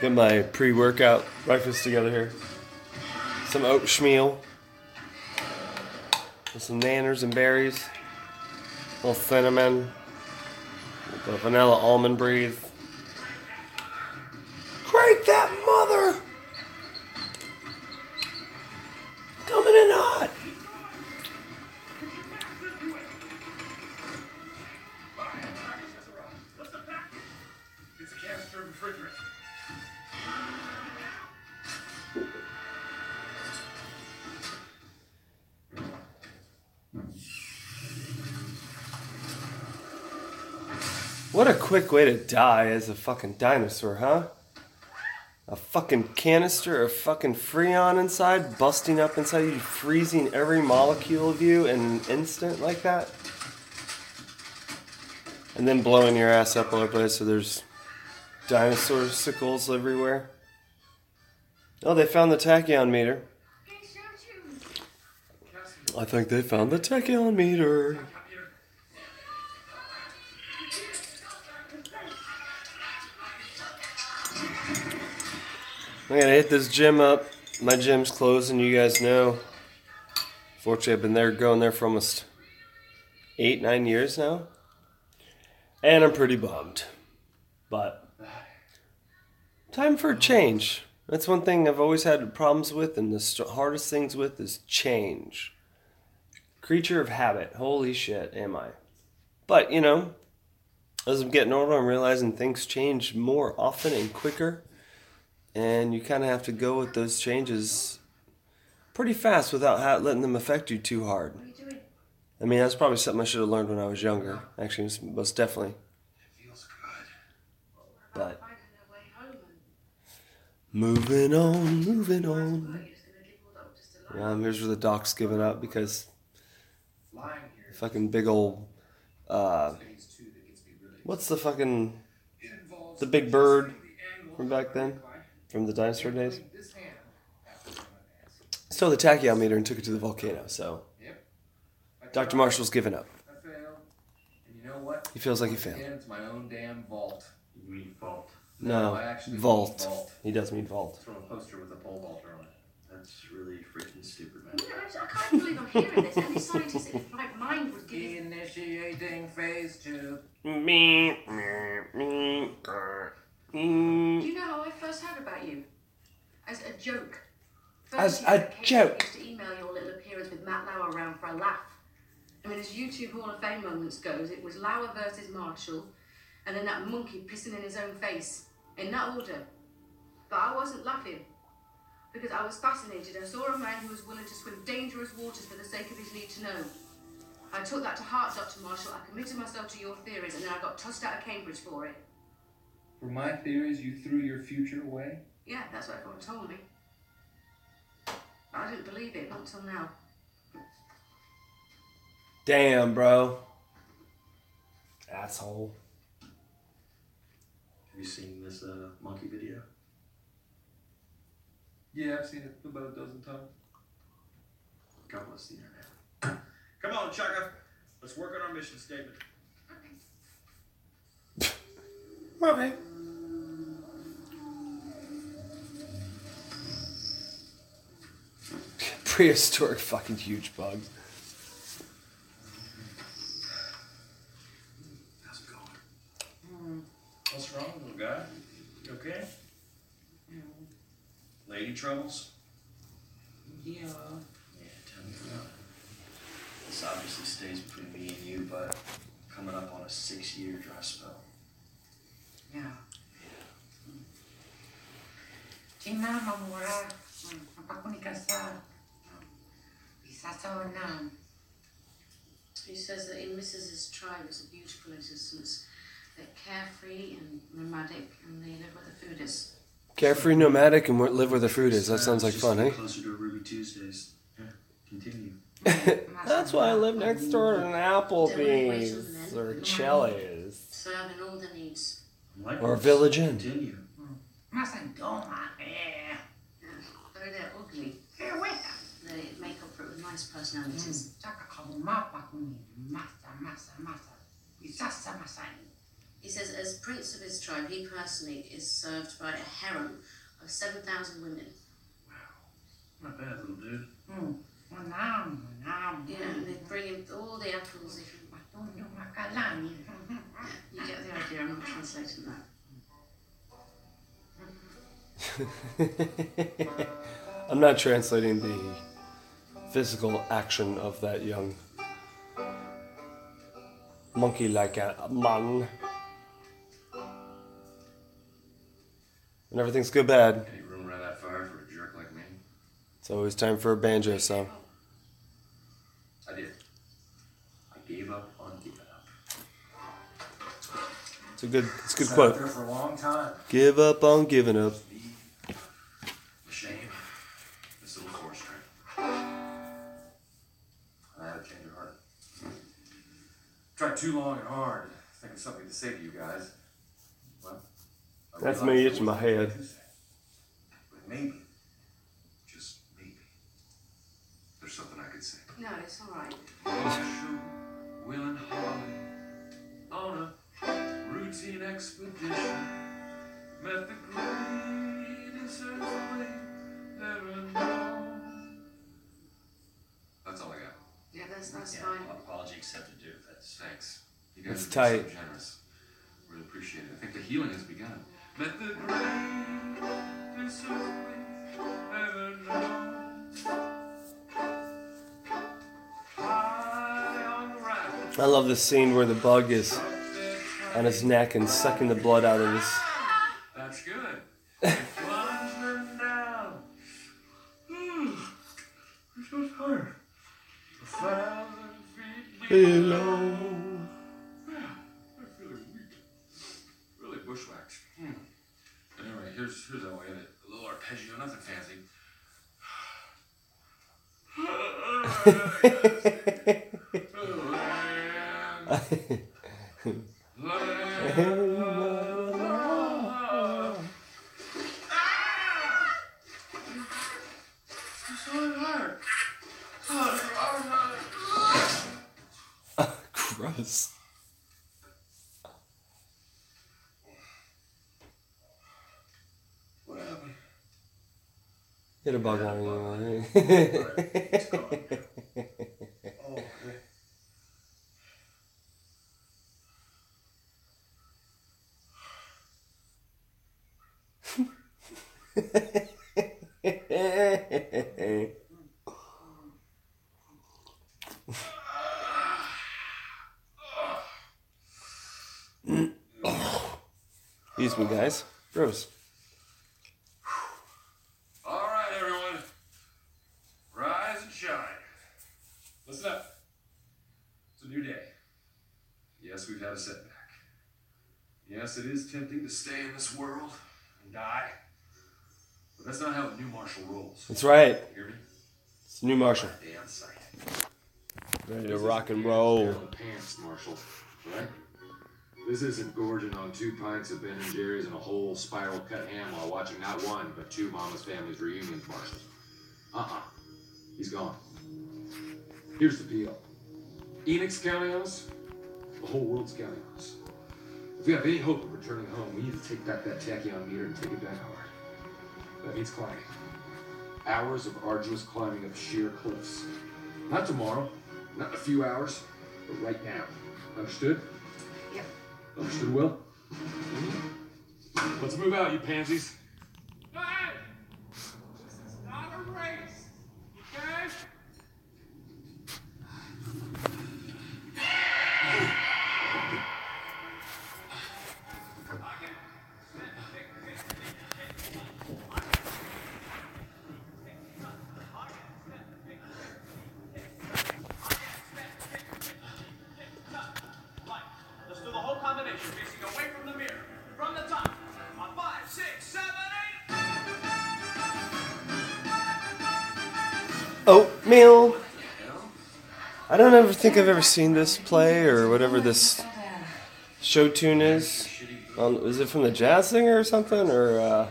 Get my pre workout breakfast together here. Some oatmeal. Some nanners and berries. A little cinnamon. The vanilla almond breeze. What a quick way to die as a fucking dinosaur, huh? A fucking canister of fucking freon inside, busting up inside you, freezing every molecule of you in an instant like that. And then blowing your ass up all over the place so there's dinosaur sickles everywhere. Oh, they found the tachyon meter. I think they found the tachyon meter. I'm gonna hit this gym up. My gym's closing, you guys know. Fortunately, I've been there, going there for almost eight, nine years now. And I'm pretty bummed. But, time for a change. That's one thing I've always had problems with, and the st- hardest things with is change. Creature of habit. Holy shit, am I? But, you know, As I'm getting older, I'm realizing things change more often and quicker, and you kind of have to go with those changes pretty fast without ha- letting them affect you too hard. What are you doing? I mean, that's probably something I should have learned when I was younger. Actually, most definitely. It feels good. But Finding their way home and moving on, moving on. you're just gonna leave all that just alone? Um, here's where the doc's giving up because Lying here. fucking big old. Uh, Phase two that gets me really. what's the fucking the big bird adjusting the angle from back then? From the dinosaur days? This hand after my the tachyon meter and took it to the volcano. So Dr. Marshall's given up. I failed. And you know what? He feels like he failed. Again, it's my own damn vault. You mean fault. No, I actually vault. mean vault. He does mean vault. Throw a poster with a pole vaulter on it. That's really freaking stupid, man. You know, I I can't believe I'm hearing this. Any scientific right mind would give you. Initiating phase two. Do you know how I first heard about you? As a joke. As a joke. used to email your little appearance with Matt Lauer around for a laugh. I mean, as YouTube Hall of Fame moments goes, it was Lauer versus Marshall, and then that monkey pissing in his own face. In that order. But I wasn't laughing. Because I was fascinated. I saw a man who was willing to swim dangerous waters for the sake of his need to know. I took that to heart, Dr. Marshall. I committed myself to your theories, and then I got tossed out of Cambridge for it. For my theories, you threw your future away? Yeah, that's what everyone told me. I didn't believe it, not until now. Damn, bro. Asshole. Have you seen this uh, monkey video? Yeah, I've seen it about a dozen times. God bless the internet. Come on, Chaka. Let's work on our mission statement. Okay. Prehistoric fucking huge bugs. How's it going? What's wrong, little guy? You okay? Lady troubles? Yeah. Yeah, tell me about it. This obviously stays between me and you, but coming up on a six-year dry spell. Yeah. Tina mamura mapakunikasa. Isaso na. He says that in Mrs.'s tribe it's a beautiful existence. They're carefree and nomadic, and they live where the food is. Carefree, nomadic, and live where the food is. That sounds like fun, eh? Closer to Ruby Tuesdays. Yeah, continue. That's why I live next door to an Applebee's or Chili's Serving all the needs. Likewise. or Village Inn. Continue. Masandoma. Eh. Though they're ugly, Eh, weta. They make up for it with nice personalities. Masani. He says, as prince of his tribe, he personally is served by a harem of 7,000 women. Wow. Not bad, little dude. Hmm. Manam, manam. Yeah, and they bring him all the apples. If you, Matundo makalani. you get the idea, I'm not translating that. I'm not translating the physical action of that young monkey like a man. When everything's good bad, Any room around that fire for a jerk like me? it's always time for a banjo song. I did. I gave up on giving up. It's a good, it's a good Sat quote. for a long time. Give up on giving up. Tried too long and hard, thinking something to say to you guys. Well, That's me there itching my head. anything to say. But maybe, just maybe, there's something I could say. No, it's all right. Marshall, Will and Holly on a routine expedition met the greatest earthquake ever known. Yeah, that's, that's Yeah, fine. apology accepted, dude. That's Thanks. You guys It's have been tight. so generous. Really appreciate it. I think the healing has begun. Met the greatest earthquake ever known. High on the rapids, I love this scene where the bug is on his neck and sucking the blood out of his. Oh, okay. Excuse me, guys. Gross. All right, everyone. Rise and shine. Listen up. It's a new day. Yes, we've had a setback. Yes, it is tempting to stay in this world and die. But that's not how the new Marshall rolls. That's right. You hear me? It's new Marshall. Day on sight. Ready to rock and roll. Pants, Marshall. Right? This isn't gorging on two pints of Ben and Jerry's and a whole spiral cut ham while watching not one but two Mama's Family's reunions, Marshall. Uh-uh. He's gone. Here's the deal. Enik's counting on us. The whole world's counting on us. If we have any hope of returning home, we need to take back that tachyon meter and take it back hard. That means climbing. Hours of arduous climbing up sheer cliffs. Not tomorrow, not in a few hours, but right now. Understood? Yep. Understood, Will? Let's move out, you pansies. Oatmeal. I don't ever think I've ever seen this play or whatever this show tune is. Um, is it from the jazz singer or something? Or uh,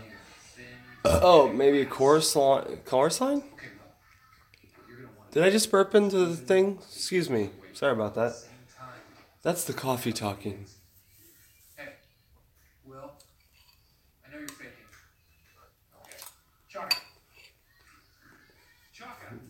oh, maybe a chorus line? Chorus line? Did I just burp into the thing? Excuse me. Sorry about that. That's the coffee talking. Hey, Will, I know you're faking. Okay. Chaka. Chaka. Fuck. You're gonna need to listen to the words of a group of young kids trying to make it on stage. God, I hope I get it. I hope I get it.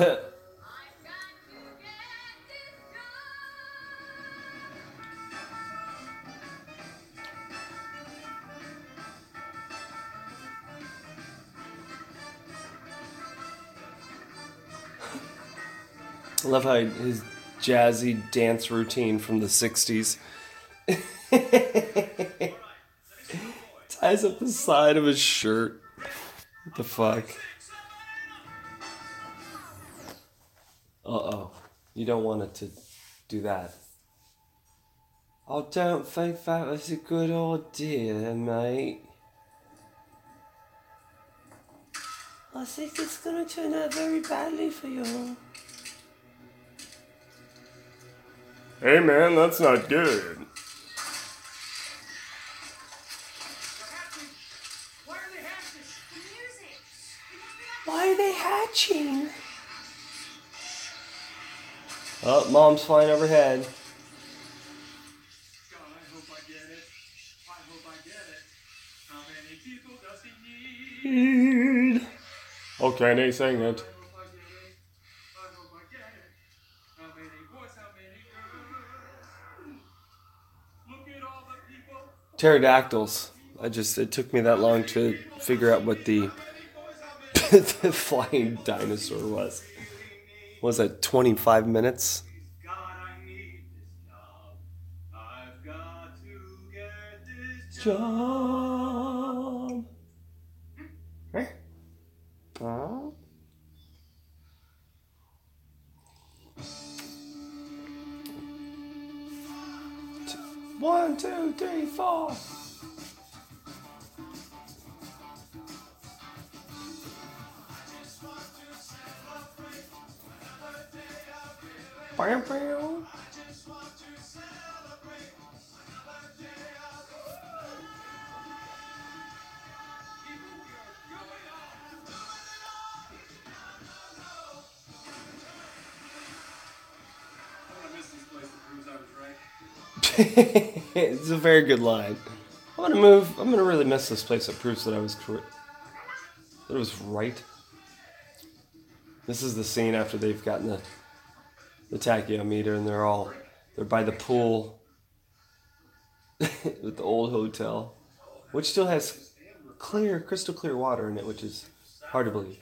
love how his jazzy dance routine from the 60s ties up the side of his shirt. What the fuck? You don't want it to do that. I don't think that was a good idea, mate. I think it's gonna turn out very badly for you. Hey man, that's not good. Oh, mom's flying overhead. God, I hope I get it. I hope I get it. How many people does he need? Oh, can they sing it? I hope I it. I hope I get it. How many boys, how many girls? Look at all the people. Pterodactyls. I just it took me that long to figure out what the the flying dinosaur was. Was that 25 minutes? One, two, three, four. it's a very good line. I'm gonna move. I'm gonna really miss this place. That proves that I was correct. That it was right. This is the scene after they've gotten the the tachyon meter and they're all they're by the pool with the old hotel, which still has clear, crystal clear water in it, which is hard to believe.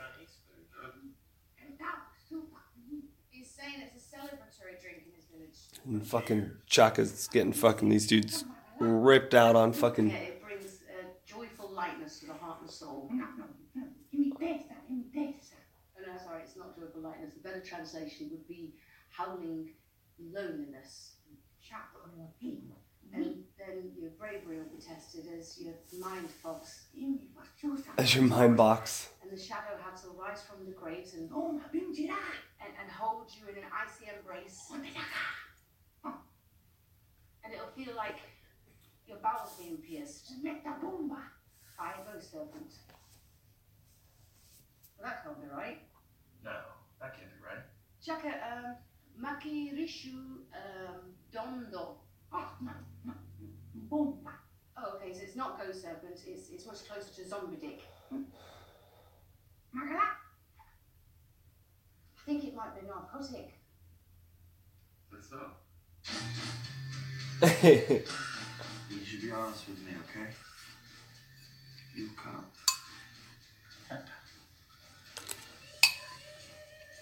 He's saying it's a celebratory drink in his village. And fucking Chaka's getting fucking these dudes ripped out on fucking. Yeah, it brings a joyful lightness to the heart and soul. No, no, no. Give me this, that, give me testa. Oh no, sorry, it's not joyful lightness. The better translation would be howling loneliness. Sciacquano prima. And then your bravery will be tested as your mind fogs. Io mi faccio usare. As your mind box. And the shadow has to rise from the grave and, Oh, ma vincerà. and, and hold you in an icy embrace. Come da cá. And it'll feel like your bowels being pierced Smetta bomba. by a ghost serpent. Well, that can't be right. No, that can't be right. Chaka, um, Maki Rishu um, Dondo. Oh, no, no. Bomba. Oh, okay, so it's not ghost serpent, it's, it's much closer to zombie dick. Magala. I think it might be narcotic. That's so. You should be honest with me, okay? You come.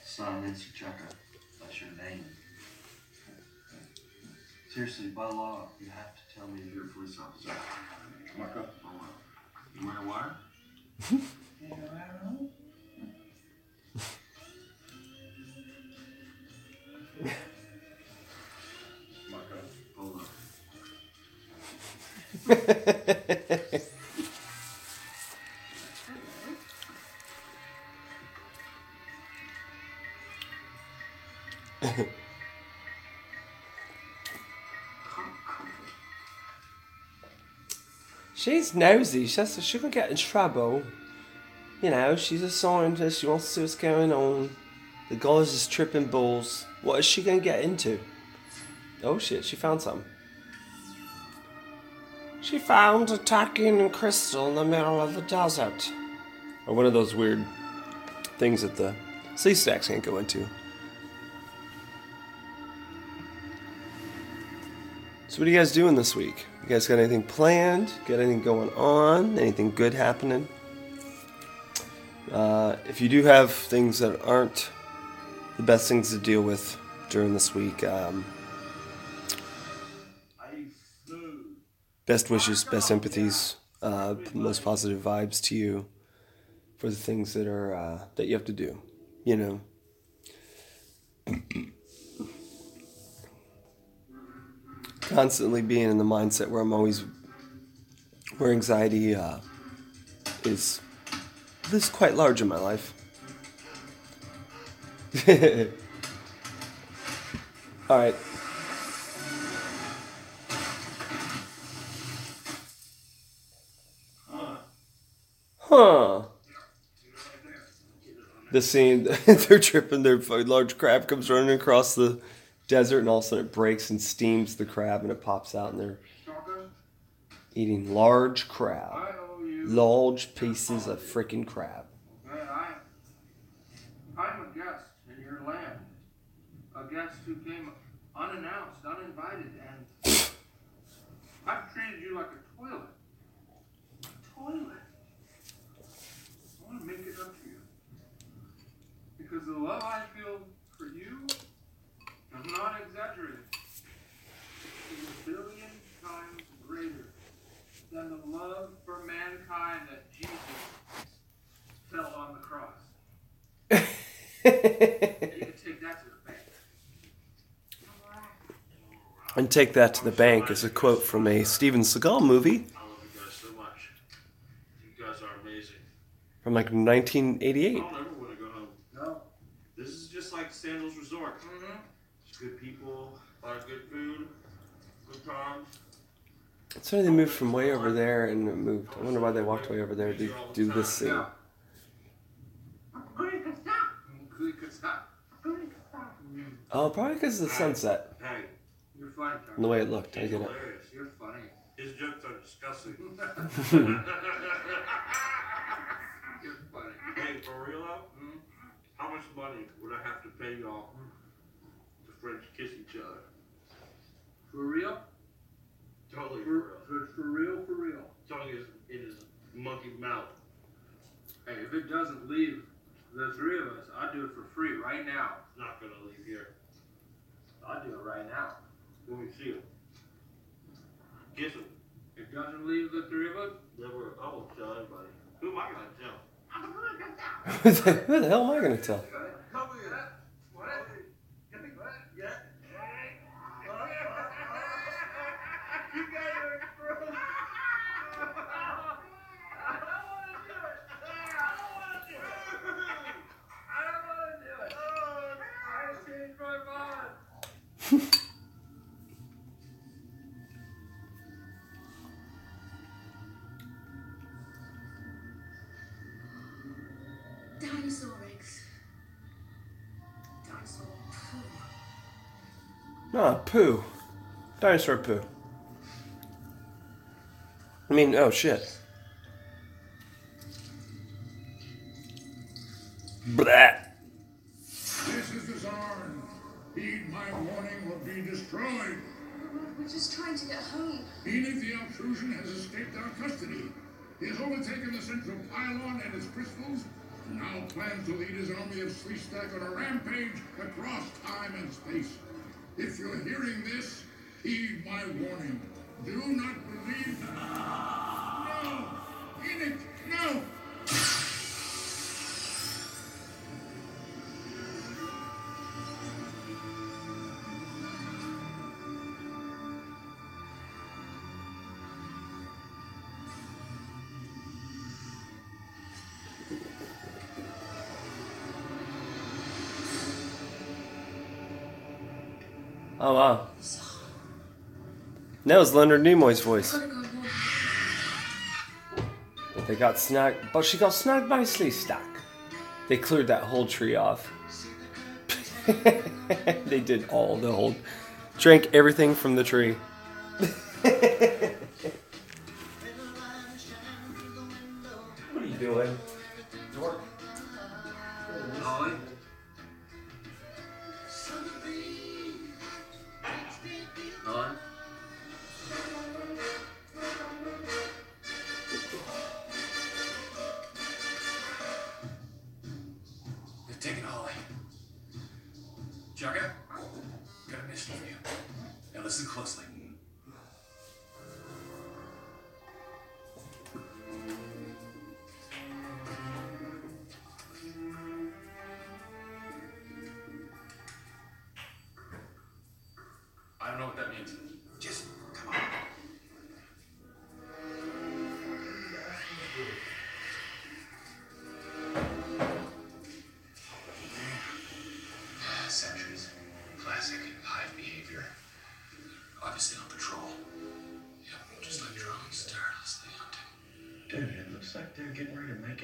Son Chaka. That's your name. Seriously, by law, you have to tell me if you're a police officer. Marco, Oh, well. you wearing a wire? Yeah, I don't know. Marco. Hold on. She's nosy. She, to, she can get in trouble. You know, she's a scientist. She wants to see what's going on. The guy's just tripping balls. What is she going to get into? Oh shit, she found some. She found a tachyon crystal in the middle of the desert. Or one of those weird things that the Sleestaks can't go into. So what are you guys doing this week? You guys got anything planned? Got anything going on? Anything good happening? Uh, if you do have things that aren't the best things to deal with during this week, um, best wishes, best sympathies, uh, most positive vibes to you for the things that are uh, that you have to do. You know. constantly being in the mindset where I'm always where anxiety uh, is is quite large in my life. All right. Huh. the scene they're tripping. Their large crab comes running across the desert, and all of a sudden it breaks and steams the crab, and it pops out, and they're eating large crab, large pieces of freaking crab. I'm a guest in your land. A guest who came unannounced, uninvited, and I've treated you like a toilet. Toilet. I want to make it up to you. Because the love I feel I'm not exaggerating, is a billion times greater than the love for mankind that Jesus fell on the cross. and you can take that to the bank. And take that to the bank is a quote from a Steven Seagal movie I love you guys so much. You guys are amazing. from like 1988. I don't ever want to go home. No. This is just like Sandals Resort. Hmm. Mm-hmm. Good people, a lot of good food, good times. It's funny they moved from way over there and moved. I wonder why they walked way over there to do this scene. Yeah. Oh, probably because of the sunset Hey, You're funny, and the way it looked. I get it. hilarious. You're funny. His jokes are disgusting. You're funny. hey, for real though, how much money would I have to pay y'all to French kiss each other? For real? Totally For, for real. for, for real, for real. Tongue is in his monkey mouth. Hey, if it doesn't leave the three of us, I'd do it for free right now. It's not gonna leave here. I'd do it right now. Let me see him. Kiss him. It doesn't leave the three of us? Never. I won't tell anybody. Who am I gonna tell? Who the hell am I gonna tell? Poo. Ah, poo. Dinosaur poo. I mean, oh shit. Blah. This is the Zarn. Heed my warning or be destroyed. We're just trying to get home. Enik the Altrusian has escaped our custody. He has overtaken the central pylon and its crystals, and now plans to lead his army of Sleestak on a rampage across time and space. If you're hearing this, heed my warning. Do not believe. No! Enik, no! Wow. That was Leonard Nimoy's voice. They got snagged. But she got snagged by Sleestak. They cleared that whole tree off. they did all the whole. Drank everything from the tree. Chaka, got a for you. Now listen closely.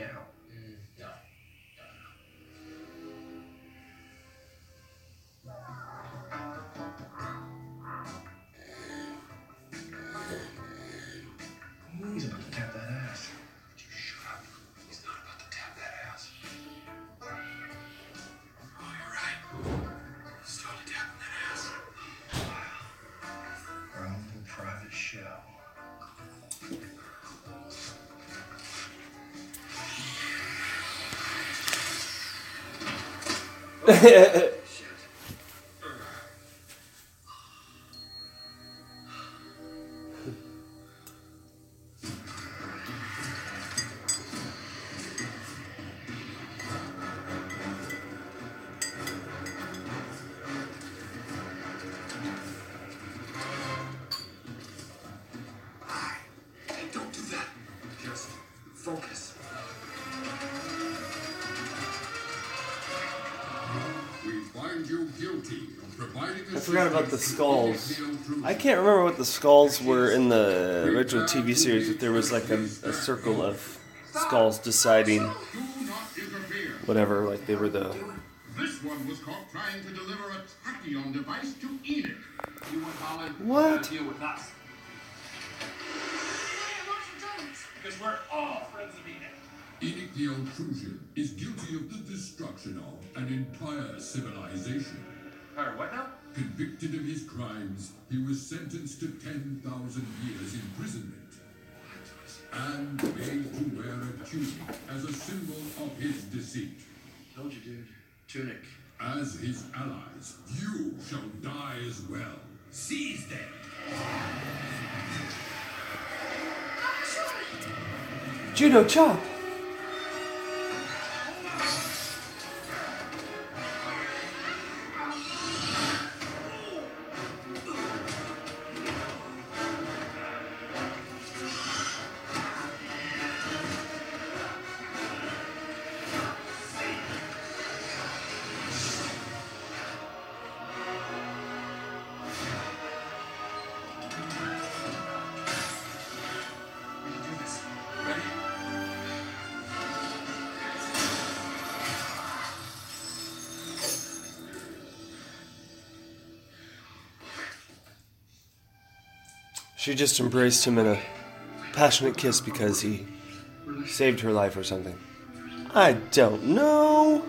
Out. えっ? About the skulls. I can't remember what the skulls were in the original TV series, but there was like a, a circle of skulls deciding whatever, like they were the. This one was caught trying to deliver a tachyon device to Enik. You want Holland? What? to Deal with us. Because we're all friends of Enik. Enik the Altrusian is guilty of the destruction of an entire civilization. Alright, what now? Convicted of his crimes, he was sentenced to 10,000 years imprisonment and made to wear a tunic as a symbol of his deceit. Told you, dude. Tunic. As his allies, you shall die as well. Seize them! Judo chop! She just embraced him in a passionate kiss because he saved her life or something. I don't know.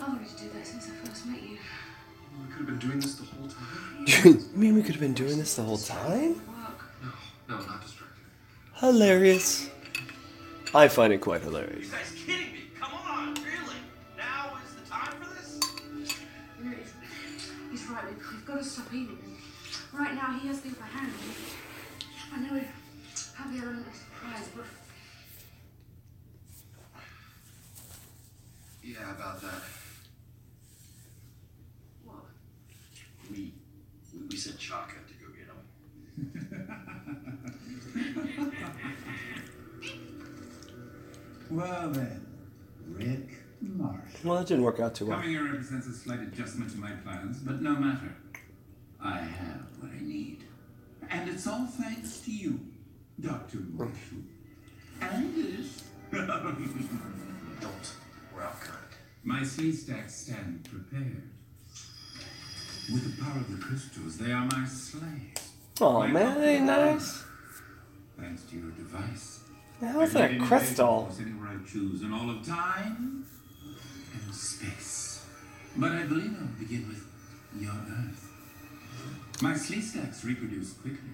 I wanted to do that since I first met you. We could have been doing this the whole time. You mean we could have been doing this the whole time? No, not distracted. Hilarious. I find it quite hilarious. Work out too well. Coming here represents a slight adjustment to my plans, but no matter. I have what I need. And it's all thanks to you, Dr. Marshall. And this. Don't. We're outgunned. My Sleestaks stand prepared. With the power of the crystals, they are my slaves. Oh My man, that ain't nice. Thanks to your device. How's I that can invade crystal? Anywhere I choose in all of time and space. But I believe I'll begin with your Earth. My Sleestaks reproduce quickly.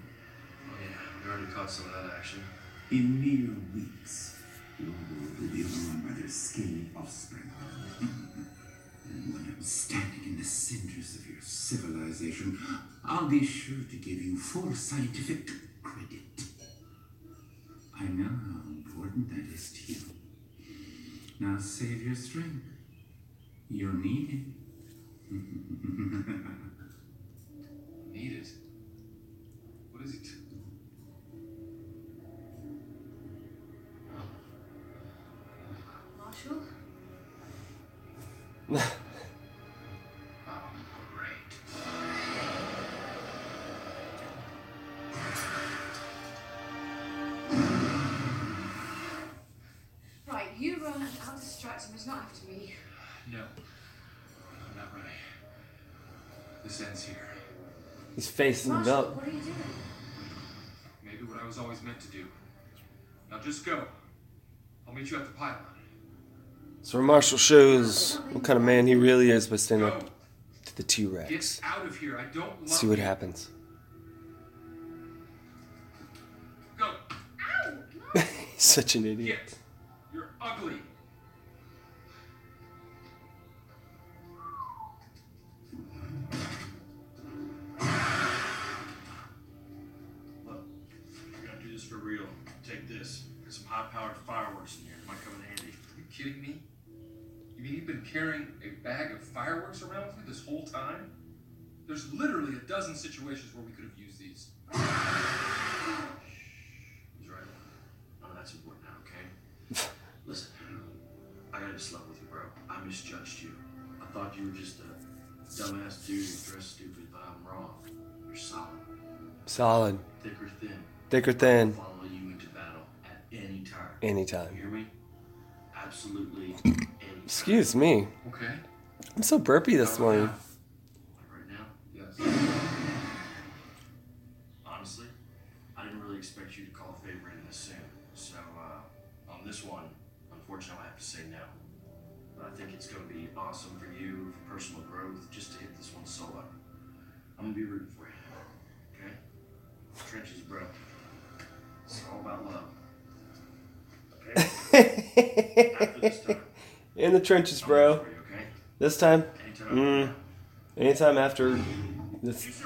Oh yeah, we already caught some of that action. In mere weeks, your world will be overrun by their scaly offspring. and when I'm standing in the cinders of your civilization, I'll be sure to give you full scientific credit. I know how important that is to you. Now save your strength. You'll need it. Need it? What is it? Marshall? This ends here. His face Marshall, belt. what are you doing? Maybe what I was always meant to do. Now just go. I'll meet you at the pylon. So Marshall shows what kind of man he really is by standing up to the T Get Rex. out of here. I don't love See what you. happens. Go. He's such an idiot. Get. You're ugly. Carrying a bag of fireworks around with you this whole time? There's literally a dozen situations where we could have used these. Shh. He's right. None of that's important now, okay? Listen, I gotta just love with you, bro. I misjudged you. I thought you were just a dumbass dude who dressed stupid, but I'm wrong. You're solid. Solid. Thick or thin. Thick or thin. Follow you into battle at any time. Anytime. You hear me? Absolutely any time. Excuse me. Okay. I'm so burpy this morning. Right now? Yes. Honestly, I didn't really expect you to call a favor in this soon. So, uh, on this one, unfortunately, I have to say no. But I think it's going to be awesome for you, for personal growth, just to hit this one solo. I'm going to be rooting for you. Okay? Trenches, bro. It's all about love. Okay? After this time. In the trenches, bro. This time? Anytime. Mm. Anytime after this.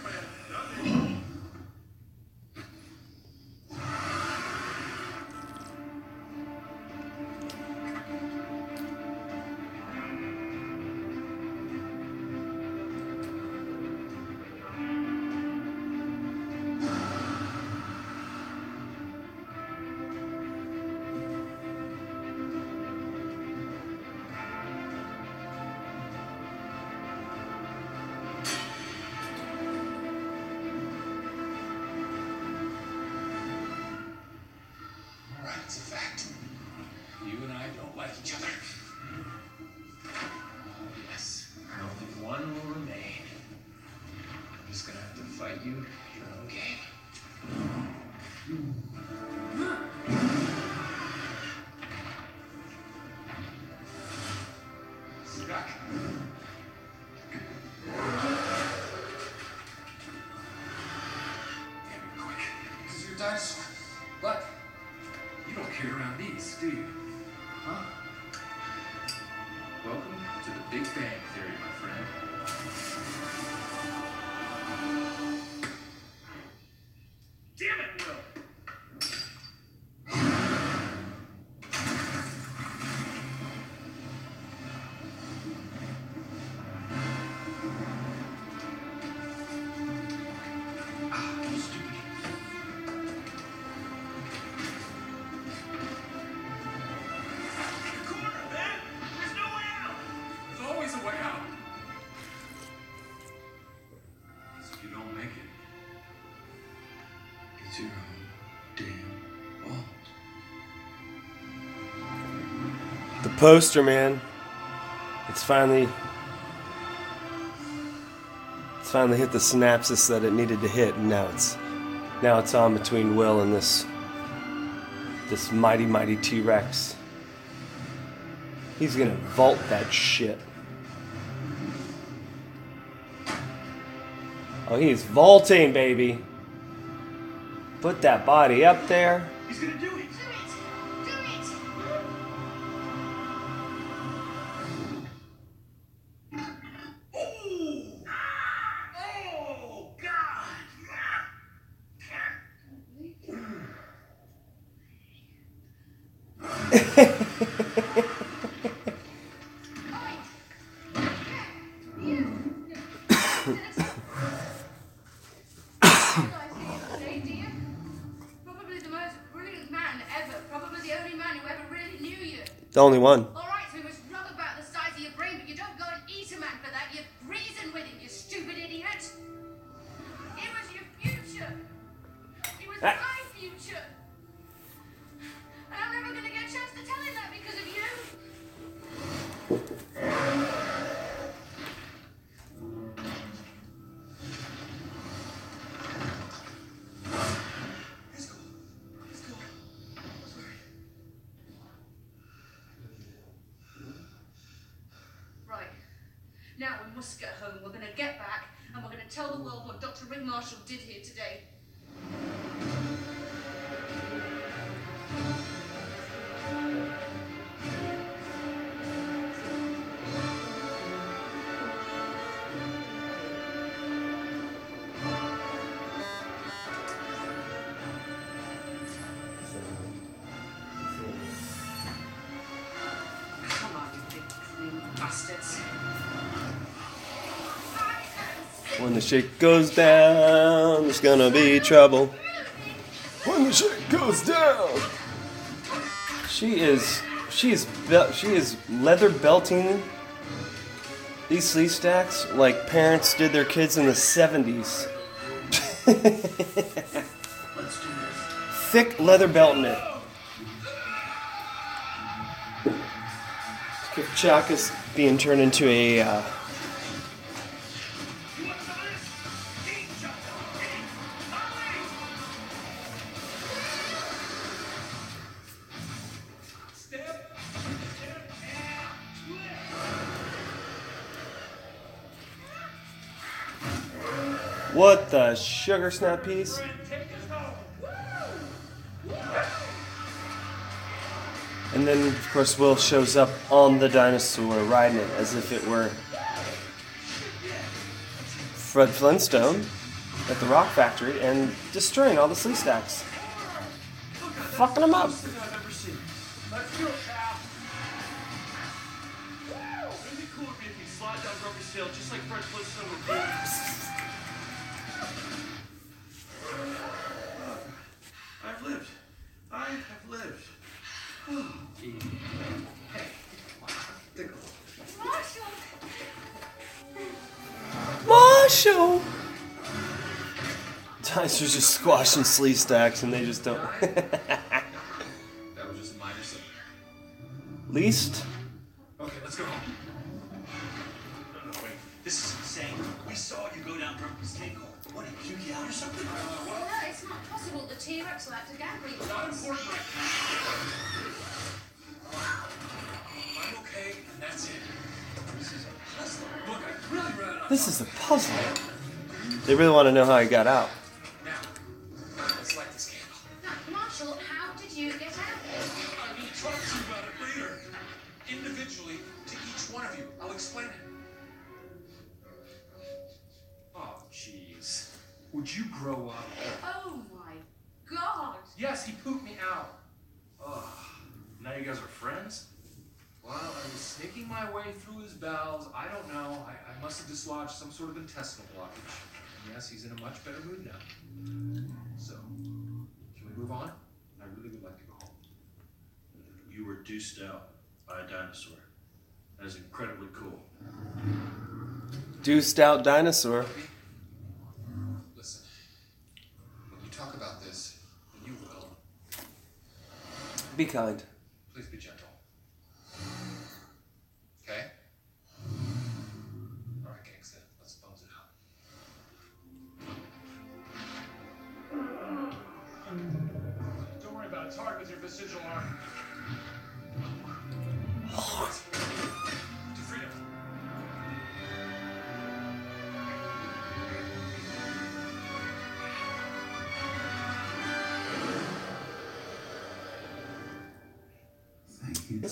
Poster, man. It's finally. It's finally hit the synapses that it needed to hit, and now it's now it's on between Will and this this mighty mighty T Rex. He's gonna vault that shit. Oh, he's vaulting, baby. Put that body up there. he's gonna do it! Shit goes down, there's gonna be trouble. When the shit goes down. She is, she is, she is leather belting these Sleestaks like parents did their kids in the 70s. Thick leather belting it. Chaka's being turned into a uh, Sugar snap piece? And then, of course, Will shows up on the dinosaur, riding it as if it were Fred Flintstone at the Rock Factory and destroying all the Sleestaks. Fucking them up. Dinosaurs just squashing Sleestaks and they just don't. That was just a minor slip. Least Okay, let's go home. No, no, wait. This is insane. We saw you go down Grumpy's cake hole. What, did you puke out or something? Well, no, it's not possible. The T-Rex liked to gag me. Not important I'm okay, and that's it. This is a puzzle. Look, I really ran out. This is a puzzle. They really want to know how he got out. Sort of intestinal blockage. And yes, he's in a much better mood now. So, can we move on? I really would like to go home. You were deuced out by a dinosaur. That is incredibly cool. Deuced out dinosaur. Listen, when you talk about this, and you will, Be kind.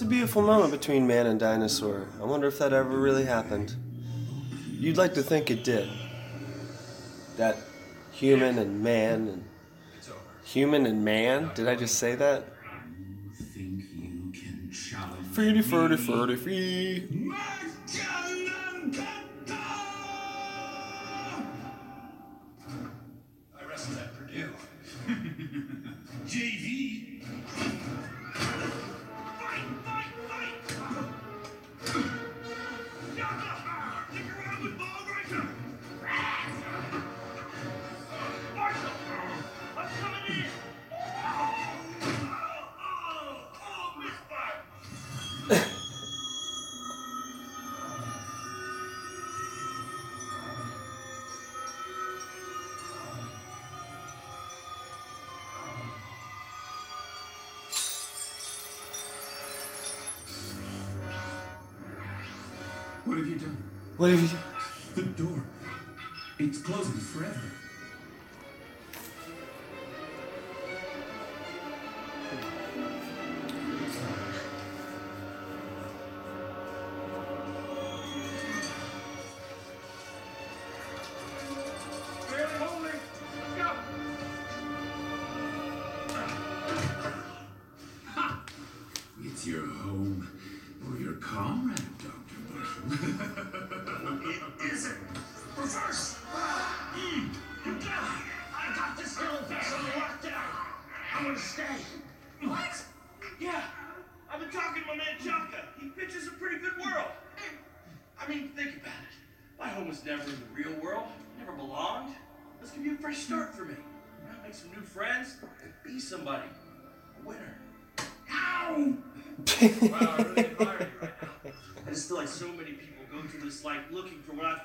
A beautiful moment between man and dinosaur. I wonder if that ever really happened. You'd like to think it did. That human and man and human and man. Did I just say that? Think you can challenge What have you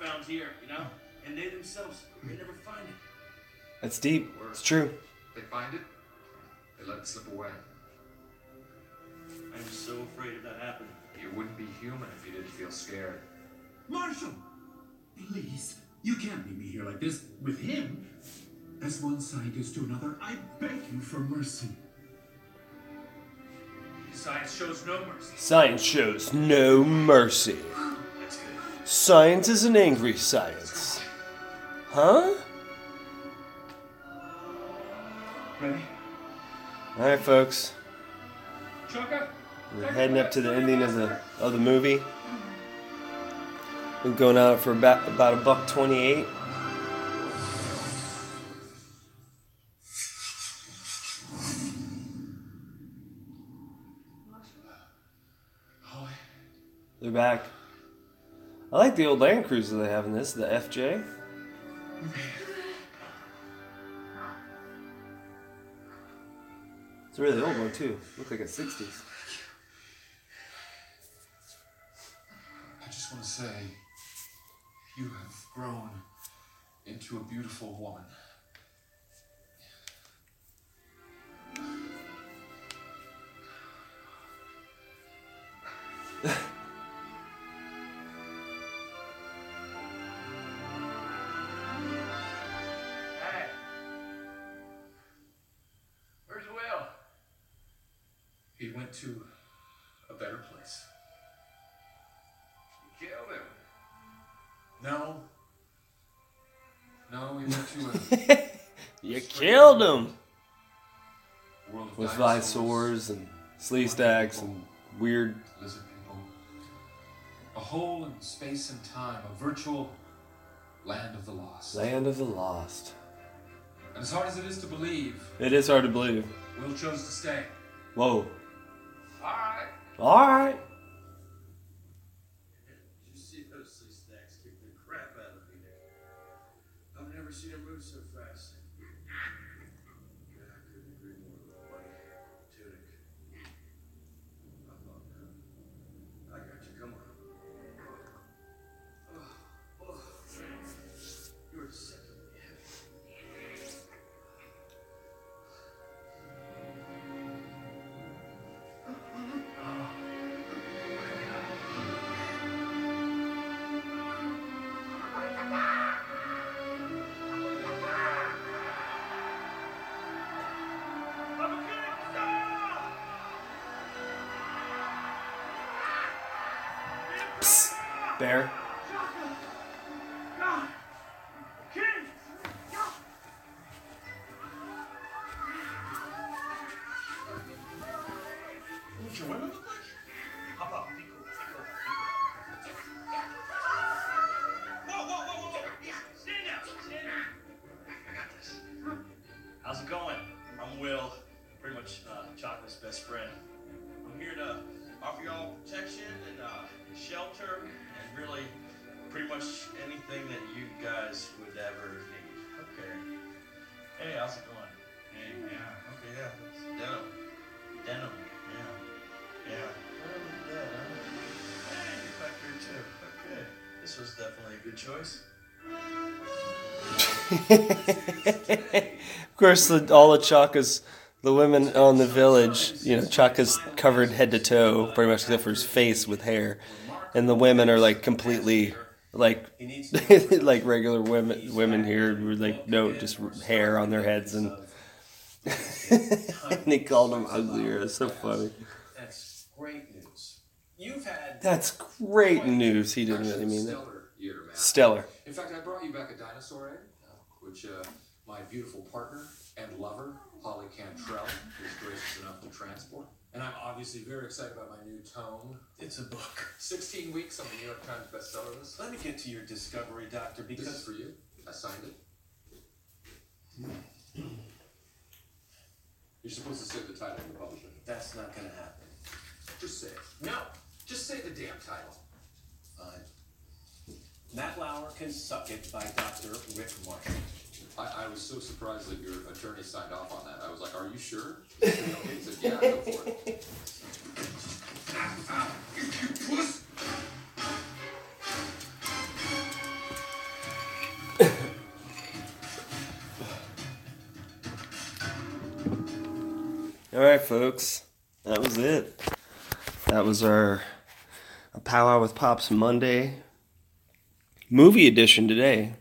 found here, you know? And they themselves may never find it. That's deep. It's true. They find it, they let it slip away. I'm so afraid of that happening. You wouldn't be human if you didn't feel scared. Marshall! Please, you can't leave me here like this with him. As one scientist to another, I beg you for mercy. Science shows no mercy. Science shows no mercy. Science is an angry science. Huh? Ready? Alright, folks. We're heading up to the ending of the of the movie. We're going out for about about a buck twenty eight. They're back. I like the old Land Cruiser they have in this, the FJ. It's a really old one too. Looks like a sixties. I just want to say, you have grown into a beautiful woman. You killed him with dinosaurs, Visaurs and Sleestaks and weird. lizard people. A hole in space and time, a virtual land of the lost. Land of the Lost. And as hard as it is to believe, It is hard to believe. Will chose to stay. Whoa. Alright. Alright. Did choice. of course, the, all the Chakas, the women on the village, you know, Chaka's covered head to toe, pretty much except for his face with hair, and the women are like completely like like regular women women here were like no just hair on their heads and and he called them uglier. It's so funny. That's great news. You've had That's great news. He didn't really mean that. Stellar. Stellar. In fact, I brought you back a dinosaur egg, uh, which uh, my beautiful partner and lover, Holly Cantrell, was gracious enough to transport. And I'm obviously very excited about my new tome. It's a book. 16 weeks on the New York Times bestseller list. Let me get to your discovery, Doctor, This is for you. I signed it. You're supposed to say the title of the publisher. that's not gonna happen. Just say it. No! Just say the damn title. Fine. Matt Lauer Can Suck It by Dr. Rick Marshall. I, I was so surprised that your attorney signed off on that. I was like, are you sure? He said, okay. He said, yeah, go for it. All right, folks, that was it. That was our a powwow with Pops Monday movie edition today.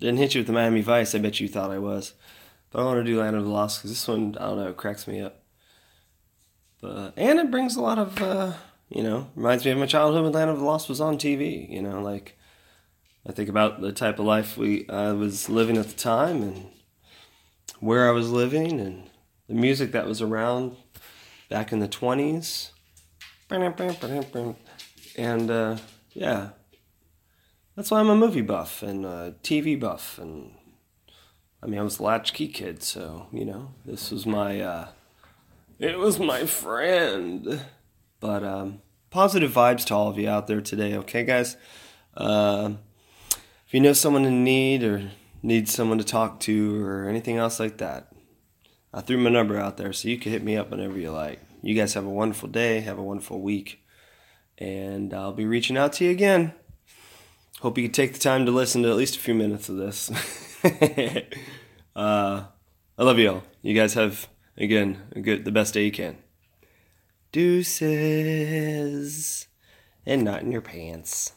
Didn't hit you with the Miami Vice. I bet you thought I was, but I want to do Land of the Lost because this one I don't know cracks me up. But and it brings a lot of uh, you know reminds me of my childhood when Land of the Lost was on TV. You know, like I think about the type of life we I was living at the time and where I was living and the music that was around back in the 20s. And uh, yeah, that's why I'm a movie buff and a TV buff. And I mean, I was a latchkey kid, so, you know, this was my, uh, it was my friend. But um, positive vibes to all of you out there today, okay, guys? Uh, if you know someone in need or need someone to talk to or anything else like that, I threw my number out there so you can hit me up whenever you like. You guys have a wonderful day, have a wonderful week, and I'll be reaching out to you again. Hope you can take the time to listen to at least a few minutes of this. uh, I love you all. You guys have again good, the best day you can. Deuces, and not in your pants.